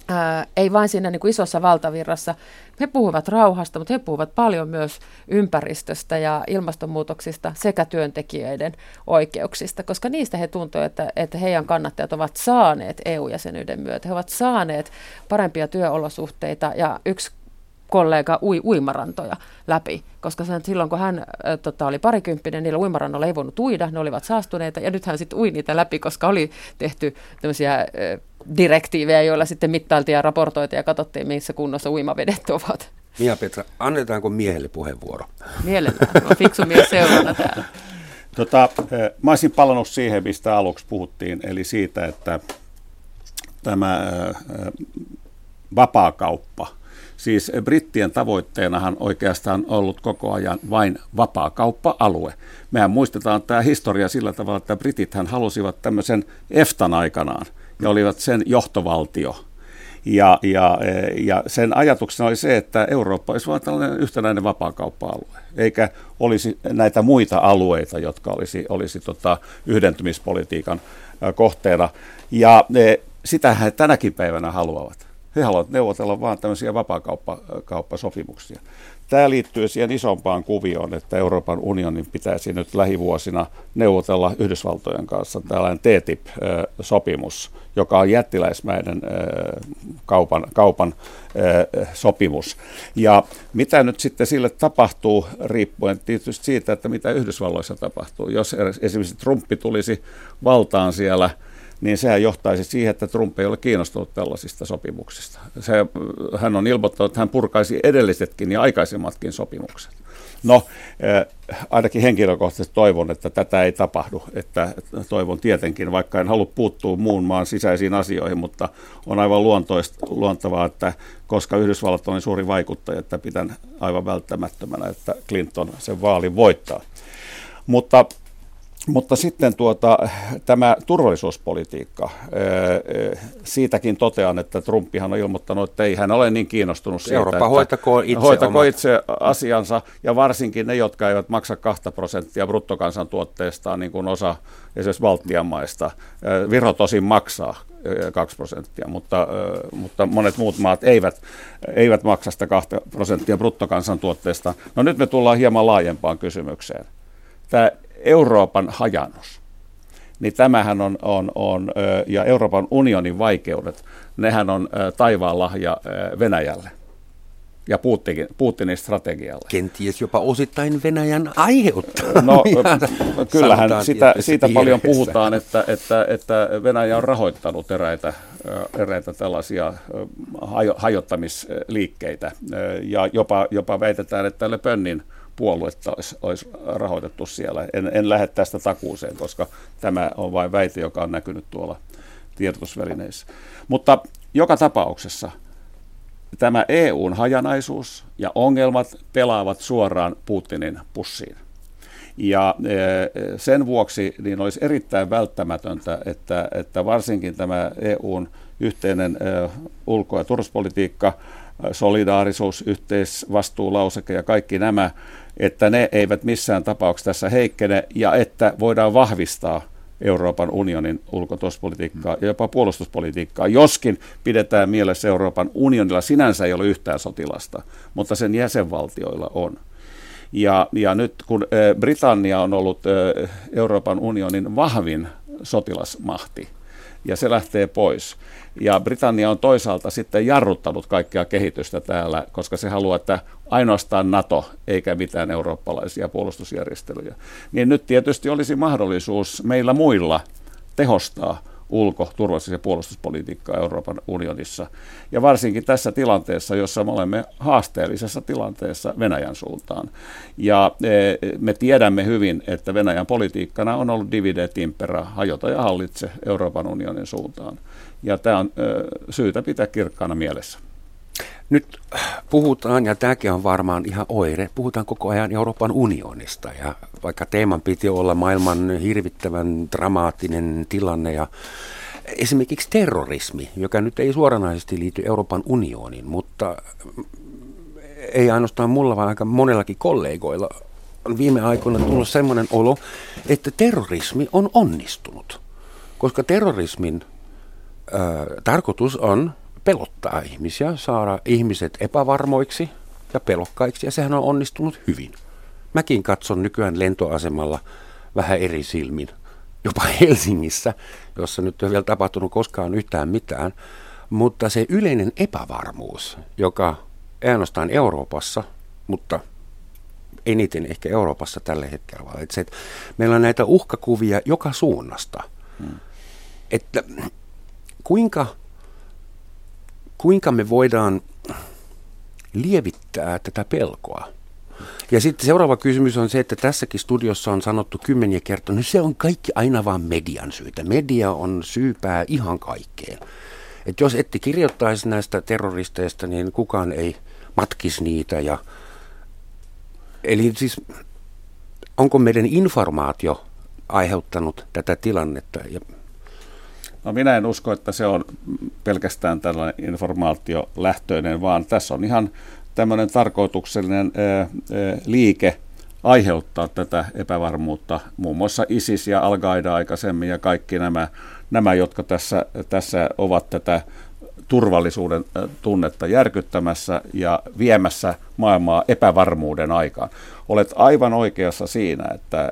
[SPEAKER 4] Ää, ei vain siinä niin kuin isossa valtavirrassa. He puhuvat rauhasta, mutta he puhuvat paljon myös ympäristöstä ja ilmastonmuutoksista sekä työntekijöiden oikeuksista, koska niistä he tuntuvat, että, että heidän kannattajat ovat saaneet EU-jäsenyyden myötä. He ovat saaneet parempia työolosuhteita ja yksi kollega ui uimarantoja läpi, koska sen, silloin kun hän ä, tota, oli parikymppinen, niillä uimarannoilla ei voinut uida, ne olivat saastuneita, ja nyt hän sitten ui niitä läpi, koska oli tehty tämmöisiä direktiivejä, joilla sitten mittailtiin ja raportoitiin ja katsottiin, missä kunnossa uimavedet ovat.
[SPEAKER 3] Mia Petra, annetaanko miehelle puheenvuoro?
[SPEAKER 4] Mielellään, on fiksu mies seurana täällä.
[SPEAKER 1] Tota, mä olisin palannut siihen, mistä aluksi puhuttiin, eli siitä, että tämä vapaakauppa – Siis brittien tavoitteenahan oikeastaan ollut koko ajan vain vapaa-kauppa-alue. Mehän muistetaan tämä historia sillä tavalla, että britithän halusivat tämmöisen EFTAn aikanaan ja olivat sen johtovaltio. Ja, ja, ja sen ajatuksena oli se, että Eurooppa olisi vain tällainen yhtenäinen vapaakauppa-alue, eikä olisi näitä muita alueita, jotka olisi, olisi tota yhdentymispolitiikan kohteena. Ja sitä he tänäkin päivänä haluavat. He haluavat neuvotella vain tämmöisiä vapaakauppasopimuksia. Tämä liittyy siihen isompaan kuvioon, että Euroopan unionin pitäisi nyt lähivuosina neuvotella Yhdysvaltojen kanssa tällainen TTIP-sopimus, joka on jättiläismäinen kaupan, kaupan sopimus. Ja mitä nyt sitten sille tapahtuu, riippuen tietysti siitä, että mitä Yhdysvalloissa tapahtuu. Jos esimerkiksi Trumpi tulisi valtaan siellä – niin sehän johtaisi siihen, että Trump ei ole kiinnostunut tällaisista sopimuksista. Se, hän on ilmoittanut, että hän purkaisi edellisetkin ja aikaisemmatkin sopimukset. No, eh, ainakin henkilökohtaisesti toivon, että tätä ei tapahdu. Että toivon tietenkin, vaikka en halua puuttua muun maan sisäisiin asioihin, mutta on aivan luontoista, luontavaa, että koska Yhdysvallat on niin suuri vaikuttaja, että pidän aivan välttämättömänä, että Clinton sen vaalin voittaa. Mutta mutta sitten tuota, tämä turvallisuuspolitiikka, siitäkin totean, että Trumpihan on ilmoittanut, että ei hän ole niin kiinnostunut siitä,
[SPEAKER 3] Eurooppa että hoitako itse,
[SPEAKER 1] hoitako itse asiansa, ja varsinkin ne, jotka eivät maksa 2 prosenttia bruttokansantuotteestaan, niin kuin osa esimerkiksi Baltian maista. Viro tosin maksaa 2 prosenttia, mutta, mutta monet muut maat eivät, eivät maksa sitä 2 prosenttia bruttokansantuotteesta. No nyt me tullaan hieman laajempaan kysymykseen. Tämä Euroopan hajannus, niin tämähän on, on, on ja Euroopan unionin vaikeudet, nehän on taivaan lahja Venäjälle ja Putinin, Putinin strategialle.
[SPEAKER 3] Kenties jopa osittain Venäjän aiheuttaa.
[SPEAKER 1] No kyllähän sitä, siitä paljon puhutaan, että, että, että Venäjä on rahoittanut eräitä, eräitä tällaisia hajottamisliikkeitä ja jopa, jopa väitetään, että Le Penin puoluetta olisi, olisi rahoitettu siellä. En, en lähde tästä takuuseen, koska tämä on vain väite, joka on näkynyt tuolla tiedotusvälineissä. Mutta joka tapauksessa tämä EUn hajanaisuus ja ongelmat pelaavat suoraan Putinin pussiin. Ja e, sen vuoksi niin olisi erittäin välttämätöntä, että, että varsinkin tämä EUn yhteinen e, ulko- ja turvallisuuspolitiikka, solidaarisuus, yhteisvastuulauseke ja kaikki nämä että ne eivät missään tapauksessa tässä heikkene ja että voidaan vahvistaa Euroopan unionin ulkotuspolitiikkaa ja jopa puolustuspolitiikkaa, joskin pidetään mielessä Euroopan unionilla sinänsä ei ole yhtään sotilasta, mutta sen jäsenvaltioilla on. Ja, ja nyt kun Britannia on ollut Euroopan unionin vahvin sotilasmahti, ja se lähtee pois. Ja Britannia on toisaalta sitten jarruttanut kaikkea kehitystä täällä, koska se haluaa, että ainoastaan NATO eikä mitään eurooppalaisia puolustusjärjestelyjä. Niin nyt tietysti olisi mahdollisuus meillä muilla tehostaa ulko-, turvallisuus- ja puolustuspolitiikkaa Euroopan unionissa. Ja varsinkin tässä tilanteessa, jossa me olemme haasteellisessa tilanteessa Venäjän suuntaan. Ja e, me tiedämme hyvin, että Venäjän politiikkana on ollut divide impera, hajota ja hallitse Euroopan unionin suuntaan. Ja tämä on syytä pitää kirkkaana mielessä.
[SPEAKER 3] Nyt puhutaan, ja tämäkin on varmaan ihan oire, puhutaan koko ajan Euroopan unionista. Ja vaikka teeman piti olla maailman hirvittävän dramaattinen tilanne ja esimerkiksi terrorismi, joka nyt ei suoranaisesti liity Euroopan unioniin, mutta ei ainoastaan mulla, vaan aika monellakin kollegoilla on viime aikoina tullut sellainen olo, että terrorismi on onnistunut. Koska terrorismin ö, tarkoitus on pelottaa ihmisiä, saada ihmiset epävarmoiksi ja pelokkaiksi, ja sehän on onnistunut hyvin. Mäkin katson nykyään lentoasemalla vähän eri silmin, jopa Helsingissä, jossa nyt ei ole vielä tapahtunut koskaan yhtään mitään, mutta se yleinen epävarmuus, joka ei ainoastaan Euroopassa, mutta eniten ehkä Euroopassa tällä hetkellä, vaan että se, että meillä on näitä uhkakuvia joka suunnasta. Hmm. Että kuinka kuinka me voidaan lievittää tätä pelkoa? Ja sitten seuraava kysymys on se, että tässäkin studiossa on sanottu kymmeniä kertoja, no se on kaikki aina vaan median syytä. Media on syypää ihan kaikkeen. Et jos ette kirjoittaisi näistä terroristeista, niin kukaan ei matkisi niitä. Ja... Eli siis onko meidän informaatio aiheuttanut tätä tilannetta? Ja
[SPEAKER 1] No minä en usko, että se on pelkästään tällainen informaatiolähtöinen, vaan tässä on ihan tämmöinen tarkoituksellinen ää, liike aiheuttaa tätä epävarmuutta. Muun muassa ISIS ja Al-Qaida aikaisemmin ja kaikki nämä, nämä jotka tässä, tässä ovat tätä turvallisuuden tunnetta järkyttämässä ja viemässä maailmaa epävarmuuden aikaan. Olet aivan oikeassa siinä, että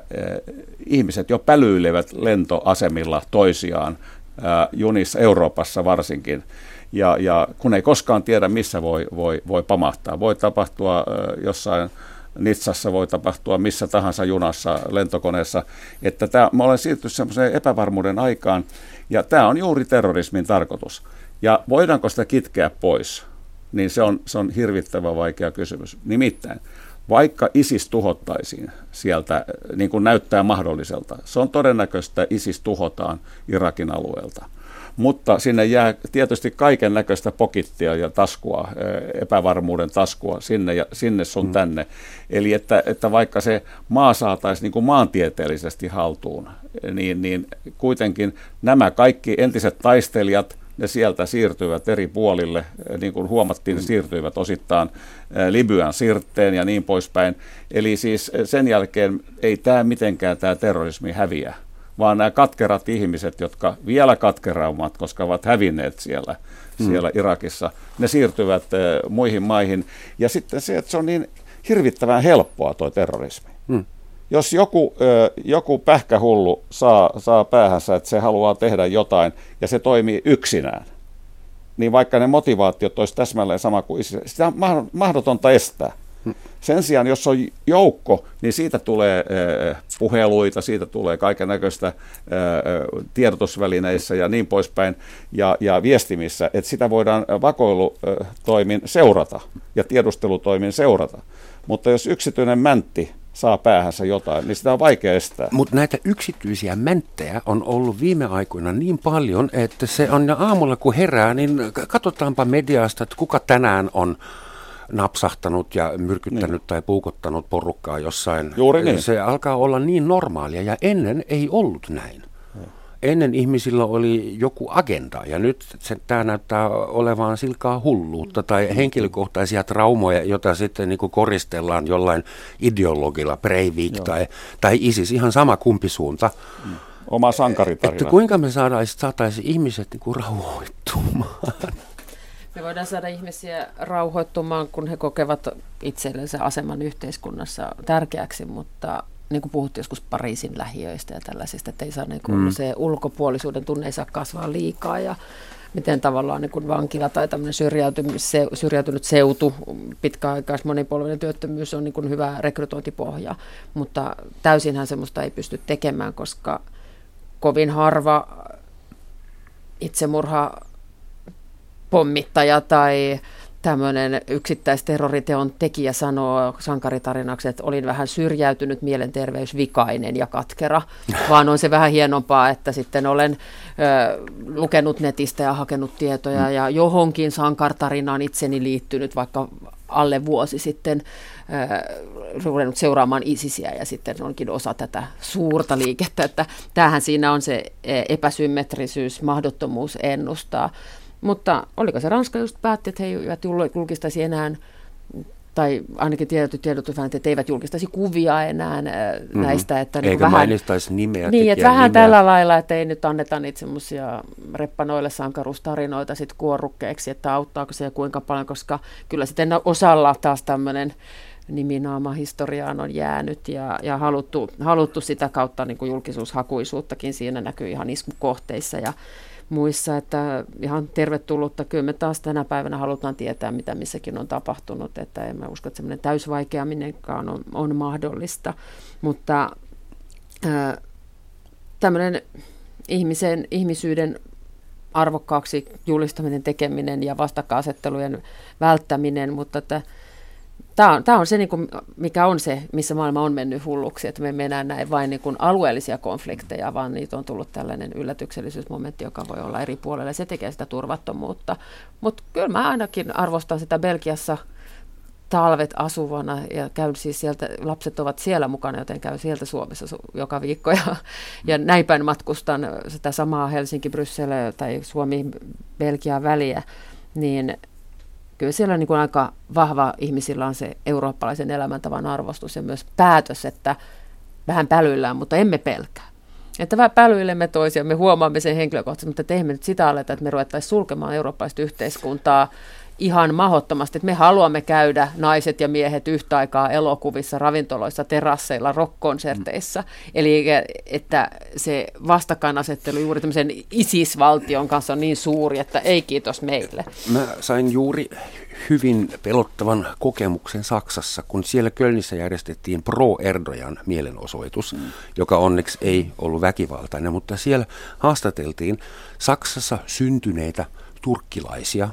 [SPEAKER 1] ihmiset jo pälyilevät lentoasemilla toisiaan junissa Euroopassa varsinkin. Ja, ja kun ei koskaan tiedä, missä voi, voi, voi pamahtaa. Voi tapahtua jossain Nitsassa, voi tapahtua missä tahansa junassa, lentokoneessa. Että tämä, mä olen siirtynyt semmoiseen epävarmuuden aikaan, ja tämä on juuri terrorismin tarkoitus. Ja voidaanko sitä kitkeä pois? Niin se on, se on hirvittävän vaikea kysymys. Nimittäin, vaikka ISIS tuhottaisiin sieltä, niin kuin näyttää mahdolliselta, se on todennäköistä, että ISIS tuhotaan Irakin alueelta. Mutta sinne jää tietysti kaiken näköistä pokittia ja taskua, epävarmuuden taskua sinne, ja, sinne sun mm. tänne. Eli että, että vaikka se maa saataisiin niin kuin maantieteellisesti haltuun, niin, niin kuitenkin nämä kaikki entiset taistelijat – ne sieltä siirtyivät eri puolille, niin kuin huomattiin, ne siirtyivät osittain Libyan sirteen ja niin poispäin. Eli siis sen jälkeen ei tämä mitenkään tämä terrorismi häviä, vaan nämä katkerat ihmiset, jotka vielä katkerammat, koska ovat hävinneet siellä, hmm. siellä Irakissa, ne siirtyvät muihin maihin. Ja sitten se, että se on niin hirvittävän helppoa tuo terrorismi. Hmm jos joku, joku pähkähullu saa, saa päähänsä, että se haluaa tehdä jotain ja se toimii yksinään, niin vaikka ne motivaatiot olisi täsmälleen sama kuin sitä on mahdotonta estää. Sen sijaan, jos on joukko, niin siitä tulee puheluita, siitä tulee kaiken näköistä tiedotusvälineissä ja niin poispäin, ja, ja viestimissä, että sitä voidaan vakoilutoimin seurata ja tiedustelutoimin seurata. Mutta jos yksityinen mäntti saa päähänsä jotain, niin sitä on vaikea estää.
[SPEAKER 3] Mutta näitä yksityisiä mänttejä on ollut viime aikoina niin paljon, että se on aamulla kun herää, niin katsotaanpa mediasta, että kuka tänään on napsahtanut ja myrkyttänyt niin. tai puukottanut porukkaa jossain.
[SPEAKER 1] Juuri niin.
[SPEAKER 3] Se alkaa olla niin normaalia ja ennen ei ollut näin ennen ihmisillä oli joku agenda ja nyt se, tämä näyttää olevan silkaa hulluutta tai henkilökohtaisia traumoja, joita sitten niin koristellaan jollain ideologilla, Breivik tai, tai ISIS, ihan sama kumpi suunta. Mm.
[SPEAKER 1] Oma sankaritarina.
[SPEAKER 3] Että kuinka me saataisiin saataisi ihmiset niin kuin rauhoittumaan?
[SPEAKER 4] Me voidaan saada ihmisiä rauhoittumaan, kun he kokevat itsellensä aseman yhteiskunnassa tärkeäksi, mutta niin kuin puhuttiin joskus Pariisin lähiöistä ja tällaisista, että ei saa niin kuin, mm. se ulkopuolisuuden tunne ei saa kasvaa liikaa ja miten tavallaan niin kuin vankila tai tämmöinen syrjäytynyt seutu, pitkäaikais monipolvinen työttömyys on niin kuin hyvä rekrytointipohja, mutta täysinhän semmoista ei pysty tekemään, koska kovin harva itsemurha pommittaja tai tämmöinen yksittäisterroriteon tekijä sanoo sankaritarinaksi, että olin vähän syrjäytynyt, mielenterveysvikainen ja katkera, vaan on se vähän hienompaa, että sitten olen ö, lukenut netistä ja hakenut tietoja ja johonkin sankartarinaan itseni liittynyt, vaikka alle vuosi sitten äh, ruvennut seuraamaan ISISiä ja sitten onkin osa tätä suurta liikettä, että tämähän siinä on se epäsymmetrisyys, mahdottomuus ennustaa. Mutta oliko se Ranska just päätti, että he eivät julkistaisi enää tai ainakin tietyt tiedotusvälineet eivät julkistaisi kuvia enää mm-hmm. näistä. Että
[SPEAKER 3] niin Eikä vähän, mainistaisi nimeä.
[SPEAKER 4] Niin, että vähän nimeä. tällä lailla, että ei nyt anneta niitä semmoisia reppanoille sankarustarinoita sit kuorrukkeeksi, että auttaako se ja kuinka paljon, koska kyllä sitten osalla taas tämmöinen niminaama historiaan on jäänyt ja, ja haluttu, haluttu sitä kautta niin kuin julkisuushakuisuuttakin siinä näkyy ihan iskukohteissa ja muissa, että ihan tervetullutta. Kyllä me taas tänä päivänä halutaan tietää, mitä missäkin on tapahtunut, että en mä usko, että semmoinen täysvaikeaminenkaan on, on mahdollista, mutta ää, tämmöinen ihmisen, ihmisyyden arvokkaaksi julistaminen, tekeminen ja vastakkainasettelujen välttäminen, mutta että Tämä on, tämä on se, niin kuin, mikä on se, missä maailma on mennyt hulluksi, että me mennään näin vain niin kuin alueellisia konflikteja, vaan niitä on tullut tällainen yllätyksellisyysmomentti, joka voi olla eri puolella. Se tekee sitä turvattomuutta. Mutta kyllä mä ainakin arvostan sitä Belgiassa talvet asuvana ja käyn siis sieltä, lapset ovat siellä mukana, joten käyn sieltä Suomessa joka viikko ja, ja näin päin matkustan sitä samaa Helsinki-Bryssel tai Suomi-Belgia väliä, niin kyllä siellä niin kuin aika vahva ihmisillä on se eurooppalaisen elämäntavan arvostus ja myös päätös, että vähän pälyillään, mutta emme pelkää. Että vähän pälyilemme toisia, me huomaamme sen henkilökohtaisesti, mutta teemme nyt sitä aleta, että me ruvettaisiin sulkemaan eurooppalaista yhteiskuntaa ihan mahottomasti, että me haluamme käydä naiset ja miehet yhtä aikaa elokuvissa, ravintoloissa, terasseilla, rockkonserteissa. Mm. Eli että se vastakkainasettelu juuri tämmöisen ISIS-valtion kanssa on niin suuri, että ei kiitos meille.
[SPEAKER 3] Mä sain juuri hyvin pelottavan kokemuksen Saksassa, kun siellä Kölnissä järjestettiin pro-Erdojan mielenosoitus, mm. joka onneksi ei ollut väkivaltainen, mutta siellä haastateltiin Saksassa syntyneitä turkkilaisia,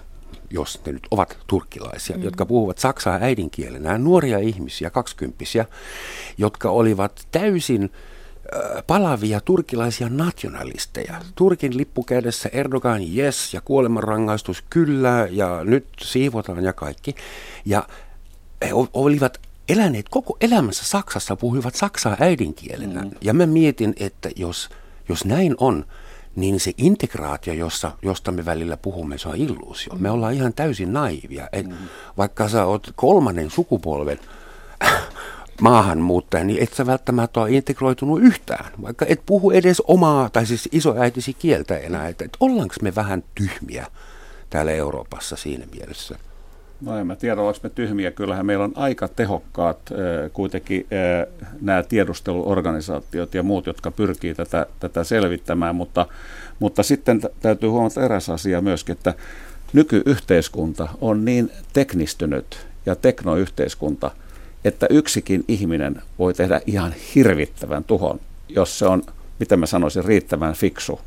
[SPEAKER 3] jos ne nyt ovat turkkilaisia, mm. jotka puhuvat saksaa äidinkielenään, nuoria ihmisiä, kaksikymppisiä, jotka olivat täysin palavia turkilaisia nationalisteja. Turkin lippu kädessä Erdogan yes ja kuolemanrangaistus kyllä ja nyt siivotaan ja kaikki. Ja he olivat eläneet koko elämässä Saksassa, puhuivat saksaa äidinkielenä. Mm. Ja mä mietin, että jos, jos näin on, niin se integraatio, jossa, josta me välillä puhumme, se on illuusio. Me ollaan ihan täysin naivia. Et mm. Vaikka sä oot kolmannen sukupolven maahanmuuttaja, niin et sä välttämättä ole integroitunut yhtään. Vaikka et puhu edes omaa, tai siis isoäitisi kieltä enää. Että et ollaanko me vähän tyhmiä täällä Euroopassa siinä mielessä?
[SPEAKER 1] No en mä tiedä, ollaanko me tyhmiä. Kyllähän meillä on aika tehokkaat kuitenkin nämä tiedusteluorganisaatiot ja muut, jotka pyrkii tätä, tätä selvittämään, mutta, mutta sitten täytyy huomata eräs asia myöskin, että nykyyhteiskunta on niin teknistynyt ja teknoyhteiskunta, että yksikin ihminen voi tehdä ihan hirvittävän tuhon, jos se on, miten mä sanoisin, riittävän fiksu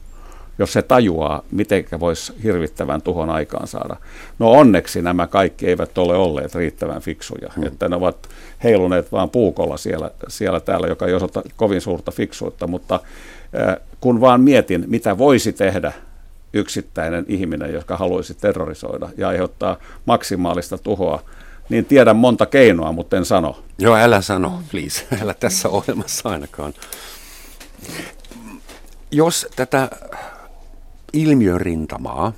[SPEAKER 1] jos se tajuaa, miten voisi hirvittävän tuhon aikaan saada. No onneksi nämä kaikki eivät ole olleet riittävän fiksuja, hmm. että ne ovat heiluneet vaan puukolla siellä, siellä täällä, joka ei osoita kovin suurta fiksuutta, mutta kun vaan mietin, mitä voisi tehdä yksittäinen ihminen, joka haluaisi terrorisoida ja aiheuttaa maksimaalista tuhoa, niin tiedän monta keinoa, mutta en sano.
[SPEAKER 3] Joo, älä sano, please. Älä tässä ohjelmassa ainakaan. Jos tätä ilmiörintamaa,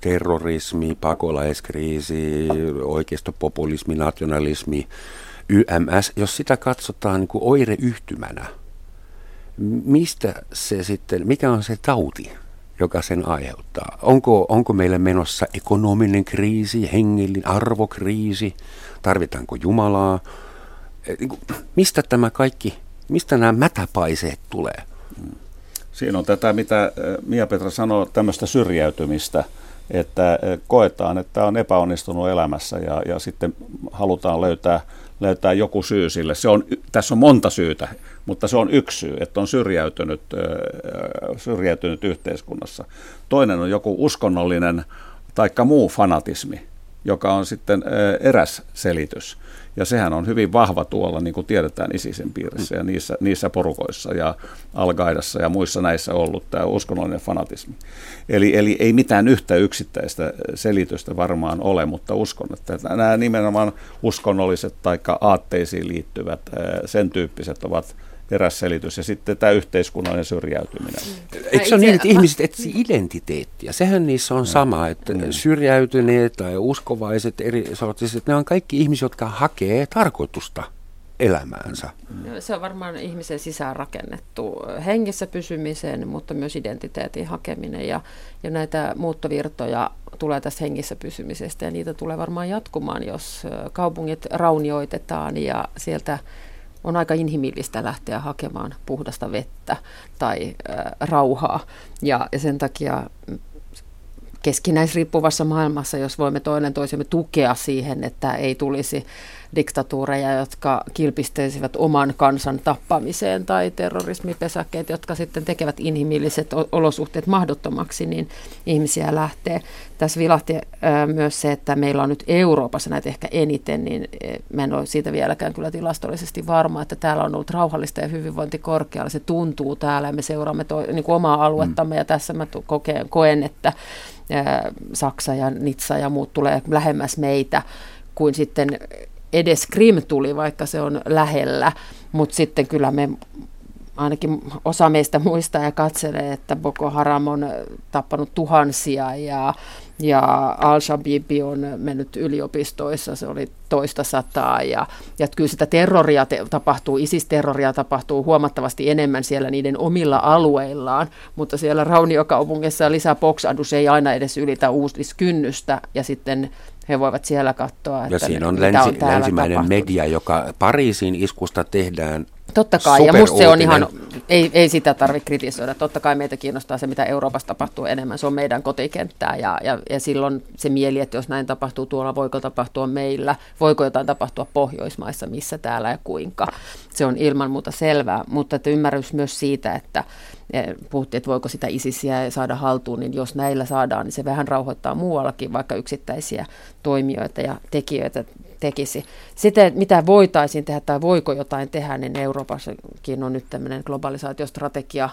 [SPEAKER 3] terrorismi, pakolaiskriisi, oikeistopopulismi, nationalismi, YMS, jos sitä katsotaan niin kuin oireyhtymänä, mistä se sitten, mikä on se tauti, joka sen aiheuttaa? Onko, onko meillä menossa ekonominen kriisi, hengellinen arvokriisi, tarvitaanko Jumalaa? niin mistä tämä kaikki, mistä nämä mätäpaiseet tulee?
[SPEAKER 1] Siinä on tätä, mitä Mia-Petra sanoo, tämmöistä syrjäytymistä, että koetaan, että on epäonnistunut elämässä ja, ja sitten halutaan löytää, löytää joku syy sille. Se on, tässä on monta syytä, mutta se on yksi syy, että on syrjäytynyt, syrjäytynyt yhteiskunnassa. Toinen on joku uskonnollinen tai muu fanatismi, joka on sitten eräs selitys. Ja sehän on hyvin vahva tuolla, niin kuin tiedetään ISISin piirissä ja niissä, niissä porukoissa ja al ja muissa näissä ollut tämä uskonnollinen fanatismi. Eli, eli ei mitään yhtä yksittäistä selitystä varmaan ole, mutta uskon, että nämä nimenomaan uskonnolliset tai aatteisiin liittyvät sen tyyppiset ovat eräs selitys. Ja sitten tämä yhteiskunnallinen syrjäytyminen.
[SPEAKER 3] Eikö se ole niin, että ihmiset etsii identiteettiä? Sehän niissä on sama, että mm. syrjäytyneet tai uskovaiset, eri sortiset, ne on kaikki ihmiset, jotka hakee tarkoitusta elämäänsä.
[SPEAKER 4] Se on varmaan ihmisen sisään rakennettu hengissä pysymisen, mutta myös identiteetin hakeminen. Ja, ja näitä muuttovirtoja tulee tästä hengissä pysymisestä ja niitä tulee varmaan jatkumaan, jos kaupungit raunioitetaan ja sieltä on aika inhimillistä lähteä hakemaan puhdasta vettä tai äh, rauhaa. Ja, ja sen takia keskinäisriippuvassa maailmassa, jos voimme toinen toisemme tukea siihen, että ei tulisi diktatuureja, jotka kilpisteisivät oman kansan tappamiseen tai terrorismipesäkkeet, jotka sitten tekevät inhimilliset olosuhteet mahdottomaksi, niin ihmisiä lähtee. Tässä vilahti myös se, että meillä on nyt Euroopassa näitä ehkä eniten, niin e, mä en ole siitä vieläkään kyllä tilastollisesti varma, että täällä on ollut rauhallista ja hyvinvointi korkealla. Se tuntuu täällä ja me seuraamme to, niin kuin omaa aluettamme ja tässä mä kokeen, koen, että Saksa ja Nitsa ja muut tulee lähemmäs meitä kuin sitten edes Krim tuli, vaikka se on lähellä, mutta sitten kyllä me ainakin osa meistä muistaa ja katselee, että Boko Haram on tappanut tuhansia ja, ja Al-Shabaab on mennyt yliopistoissa, se oli toista sataa ja, ja kyllä sitä terroria te, tapahtuu, ISIS-terroria tapahtuu huomattavasti enemmän siellä niiden omilla alueillaan, mutta siellä Rauniokaupungissa lisää Boxadus ei aina edes ylitä uudiskynnystä ja sitten he voivat siellä katsoa.
[SPEAKER 3] Että ja siinä on, länsi, on länsimäinen tapahtunut. media, joka Pariisin iskusta tehdään
[SPEAKER 4] Totta kai, ja musta se on ihan, ei, ei sitä tarvitse kritisoida. Totta kai meitä kiinnostaa se, mitä Euroopassa tapahtuu enemmän. Se on meidän kotikenttää, ja, ja, ja silloin se mieli, että jos näin tapahtuu tuolla, voiko tapahtua meillä, voiko jotain tapahtua Pohjoismaissa, missä täällä ja kuinka. Se on ilman muuta selvää, mutta että ymmärrys myös siitä, että puhuttiin, että voiko sitä isisiä saada haltuun, niin jos näillä saadaan, niin se vähän rauhoittaa muuallakin, vaikka yksittäisiä toimijoita ja tekijöitä tekisi. Sitten, mitä voitaisiin tehdä tai voiko jotain tehdä, niin Euroopassakin on nyt tämmöinen globalisaatiostrategia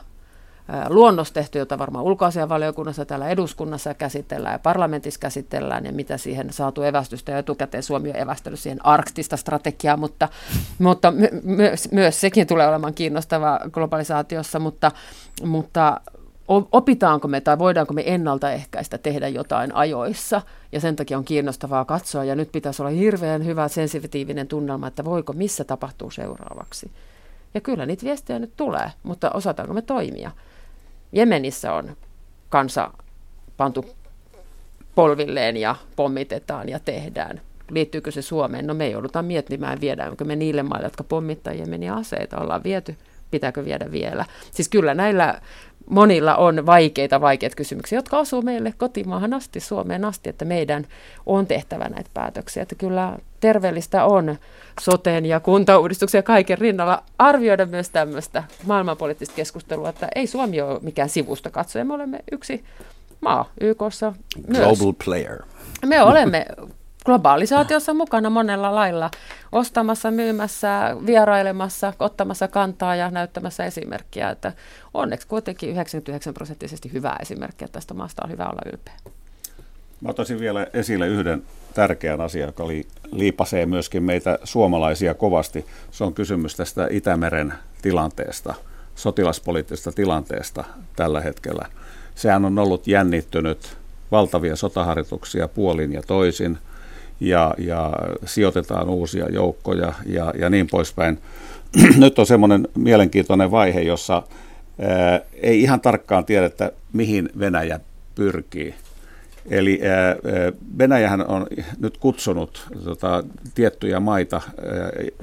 [SPEAKER 4] luonnos tehty, jota varmaan ulkoasianvaliokunnassa täällä eduskunnassa käsitellään ja parlamentissa käsitellään ja mitä siihen saatu evästystä ja etukäteen Suomi on evästänyt siihen arktista strategiaa, mutta, mutta my, myös, myös sekin tulee olemaan kiinnostava globalisaatiossa, mutta, mutta opitaanko me tai voidaanko me ennaltaehkäistä tehdä jotain ajoissa. Ja sen takia on kiinnostavaa katsoa ja nyt pitäisi olla hirveän hyvä sensitiivinen tunnelma, että voiko, missä tapahtuu seuraavaksi. Ja kyllä niitä viestejä nyt tulee, mutta osataanko me toimia. Jemenissä on kansa pantu polvilleen ja pommitetaan ja tehdään. Liittyykö se Suomeen? No me joudutaan miettimään, viedäänkö me niille maille, jotka pommittaa Jemeniä aseita. Ollaan viety, pitääkö viedä vielä. Siis kyllä näillä monilla on vaikeita, vaikeita kysymyksiä, jotka asuu meille kotimaahan asti, Suomeen asti, että meidän on tehtävä näitä päätöksiä. Että kyllä terveellistä on soteen ja kuntauudistuksia ja kaiken rinnalla arvioida myös tämmöistä maailmanpoliittista keskustelua, että ei Suomi ole mikään sivusta katsoja, me olemme yksi maa YKssa
[SPEAKER 3] myös. Global player.
[SPEAKER 4] Me olemme globalisaatiossa mukana monella lailla ostamassa, myymässä, vierailemassa, ottamassa kantaa ja näyttämässä esimerkkiä. Että onneksi kuitenkin 99 prosenttisesti hyvää esimerkkiä tästä maasta on hyvä olla ylpeä.
[SPEAKER 1] Mä ottaisin vielä esille yhden tärkeän asian, joka li, liipasee myöskin meitä suomalaisia kovasti. Se on kysymys tästä Itämeren tilanteesta, sotilaspoliittisesta tilanteesta tällä hetkellä. Sehän on ollut jännittynyt, valtavia sotaharjoituksia puolin ja toisin – ja, ja sijoitetaan uusia joukkoja ja, ja niin poispäin. Nyt on semmoinen mielenkiintoinen vaihe, jossa ää, ei ihan tarkkaan tiedetä, mihin Venäjä pyrkii. Eli Venäjähän on nyt kutsunut tota, tiettyjä maita,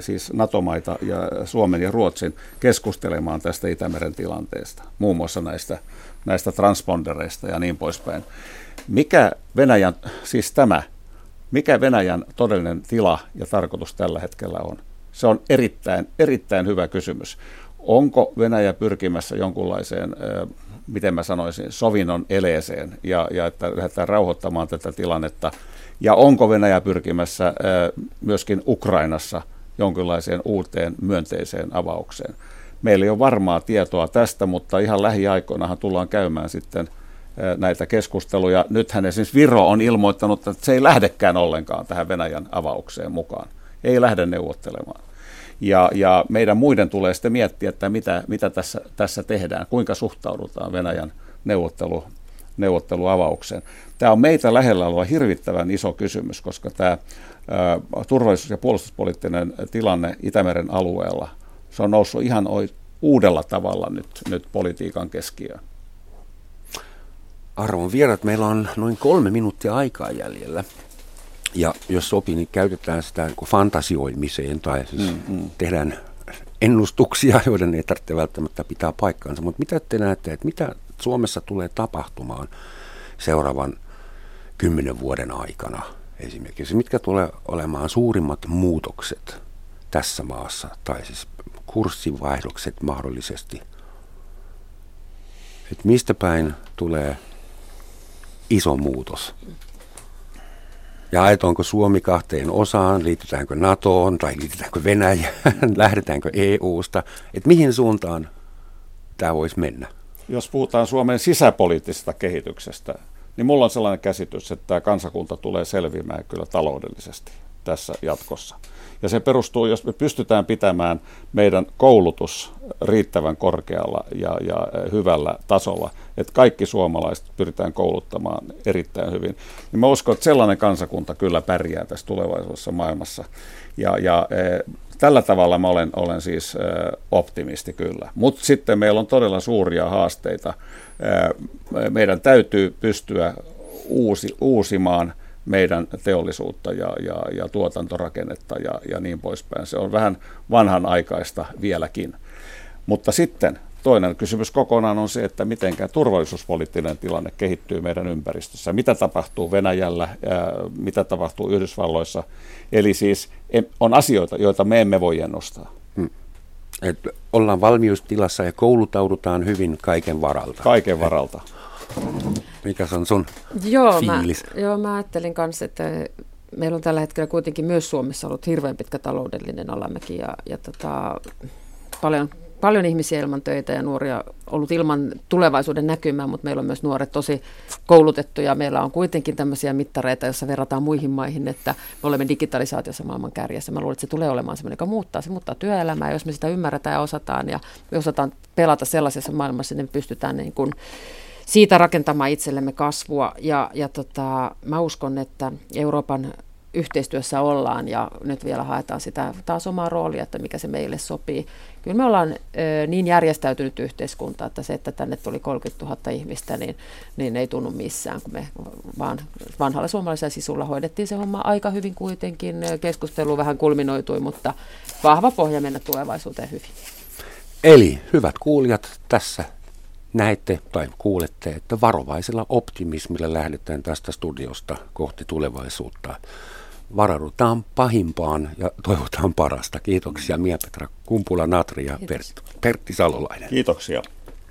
[SPEAKER 1] siis NATO-maita ja Suomen ja Ruotsin keskustelemaan tästä Itämeren tilanteesta, muun muassa näistä, näistä transpondereista ja niin poispäin. Mikä Venäjän, siis tämä, mikä Venäjän todellinen tila ja tarkoitus tällä hetkellä on? Se on erittäin, erittäin hyvä kysymys. Onko Venäjä pyrkimässä jonkunlaiseen miten mä sanoisin, sovinnon eleeseen ja, ja että lähdetään rauhoittamaan tätä tilannetta. Ja onko Venäjä pyrkimässä myöskin Ukrainassa jonkinlaiseen uuteen myönteiseen avaukseen? Meillä ei ole varmaa tietoa tästä, mutta ihan lähiaikoinahan tullaan käymään sitten näitä keskusteluja. Nythän esimerkiksi Viro on ilmoittanut, että se ei lähdekään ollenkaan tähän Venäjän avaukseen mukaan. Ei lähde neuvottelemaan. Ja, ja meidän muiden tulee sitten miettiä, että mitä, mitä tässä, tässä tehdään, kuinka suhtaudutaan Venäjän neuvottelu, neuvotteluavaukseen. Tämä on meitä lähellä oleva hirvittävän iso kysymys, koska tämä turvallisuus- ja puolustuspoliittinen tilanne Itämeren alueella, se on noussut ihan uudella tavalla nyt, nyt politiikan keskiöön.
[SPEAKER 3] Arvon vierat, meillä on noin kolme minuuttia aikaa jäljellä. Ja jos sopii, niin käytetään sitä niin fantasioimiseen tai siis mm, mm. tehdään ennustuksia, joiden ei tarvitse välttämättä pitää paikkaansa. Mutta mitä te näette, että mitä Suomessa tulee tapahtumaan seuraavan kymmenen vuoden aikana esimerkiksi? Mitkä tulee olemaan suurimmat muutokset tässä maassa, tai siis kurssivaihdokset mahdollisesti? Että mistä päin tulee iso muutos? Ja ajetaanko Suomi kahteen osaan, liitytäänkö NATOon tai liitytäänkö Venäjään, lähdetäänkö EUsta, että mihin suuntaan tämä voisi mennä?
[SPEAKER 1] Jos puhutaan Suomen sisäpoliittisesta kehityksestä, niin mulla on sellainen käsitys, että tämä kansakunta tulee selviämään kyllä taloudellisesti tässä jatkossa. Ja se perustuu, jos me pystytään pitämään meidän koulutus riittävän korkealla ja, ja hyvällä tasolla, että kaikki suomalaiset pyritään kouluttamaan erittäin hyvin, niin mä uskon, että sellainen kansakunta kyllä pärjää tässä tulevaisuudessa maailmassa. Ja, ja tällä tavalla mä olen, olen siis optimisti kyllä. Mutta sitten meillä on todella suuria haasteita. Meidän täytyy pystyä uusi, uusimaan – meidän teollisuutta ja, ja, ja tuotantorakennetta ja, ja niin poispäin. Se on vähän vanhanaikaista vieläkin. Mutta sitten toinen kysymys kokonaan on se, että miten turvallisuuspoliittinen tilanne kehittyy meidän ympäristössä. Mitä tapahtuu Venäjällä, mitä tapahtuu Yhdysvalloissa. Eli siis on asioita, joita me emme voi ennustaa. Hmm.
[SPEAKER 3] Et ollaan valmiustilassa ja koulutaudutaan hyvin kaiken varalta.
[SPEAKER 1] Kaiken varalta.
[SPEAKER 3] Mikä on sun
[SPEAKER 4] joo,
[SPEAKER 3] fiilis?
[SPEAKER 4] Mä, joo, mä ajattelin kanssa, että meillä on tällä hetkellä kuitenkin myös Suomessa ollut hirveän pitkä taloudellinen alamäki ja, ja tota, paljon, paljon ihmisiä ilman töitä ja nuoria ollut ilman tulevaisuuden näkymää, mutta meillä on myös nuoret tosi koulutettuja. Meillä on kuitenkin tämmöisiä mittareita, joissa verrataan muihin maihin, että me olemme digitalisaatiossa maailman kärjessä. Mä luulen, että se tulee olemaan semmoinen, joka muuttaa. Se muuttaa työelämää, jos me sitä ymmärretään ja osataan ja me osataan pelata sellaisessa maailmassa, niin me pystytään niin kuin siitä rakentamaan itsellemme kasvua. Ja, ja tota, mä uskon, että Euroopan yhteistyössä ollaan ja nyt vielä haetaan sitä taas omaa roolia, että mikä se meille sopii. Kyllä me ollaan ö, niin järjestäytynyt yhteiskunta, että se, että tänne tuli 30 000 ihmistä, niin, niin ei tunnu missään, kun me vaan vanhalla suomalaisella sisulla hoidettiin se homma aika hyvin kuitenkin. Keskustelu vähän kulminoitui, mutta vahva pohja mennä tulevaisuuteen hyvin.
[SPEAKER 3] Eli hyvät kuulijat, tässä näette tai kuulette, että varovaisella optimismilla lähdetään tästä studiosta kohti tulevaisuutta. Varaudutaan pahimpaan ja toivotaan parasta. Kiitoksia Mia-Petra Kumpula-Natri ja Pertti Salolainen.
[SPEAKER 1] Kiitoksia.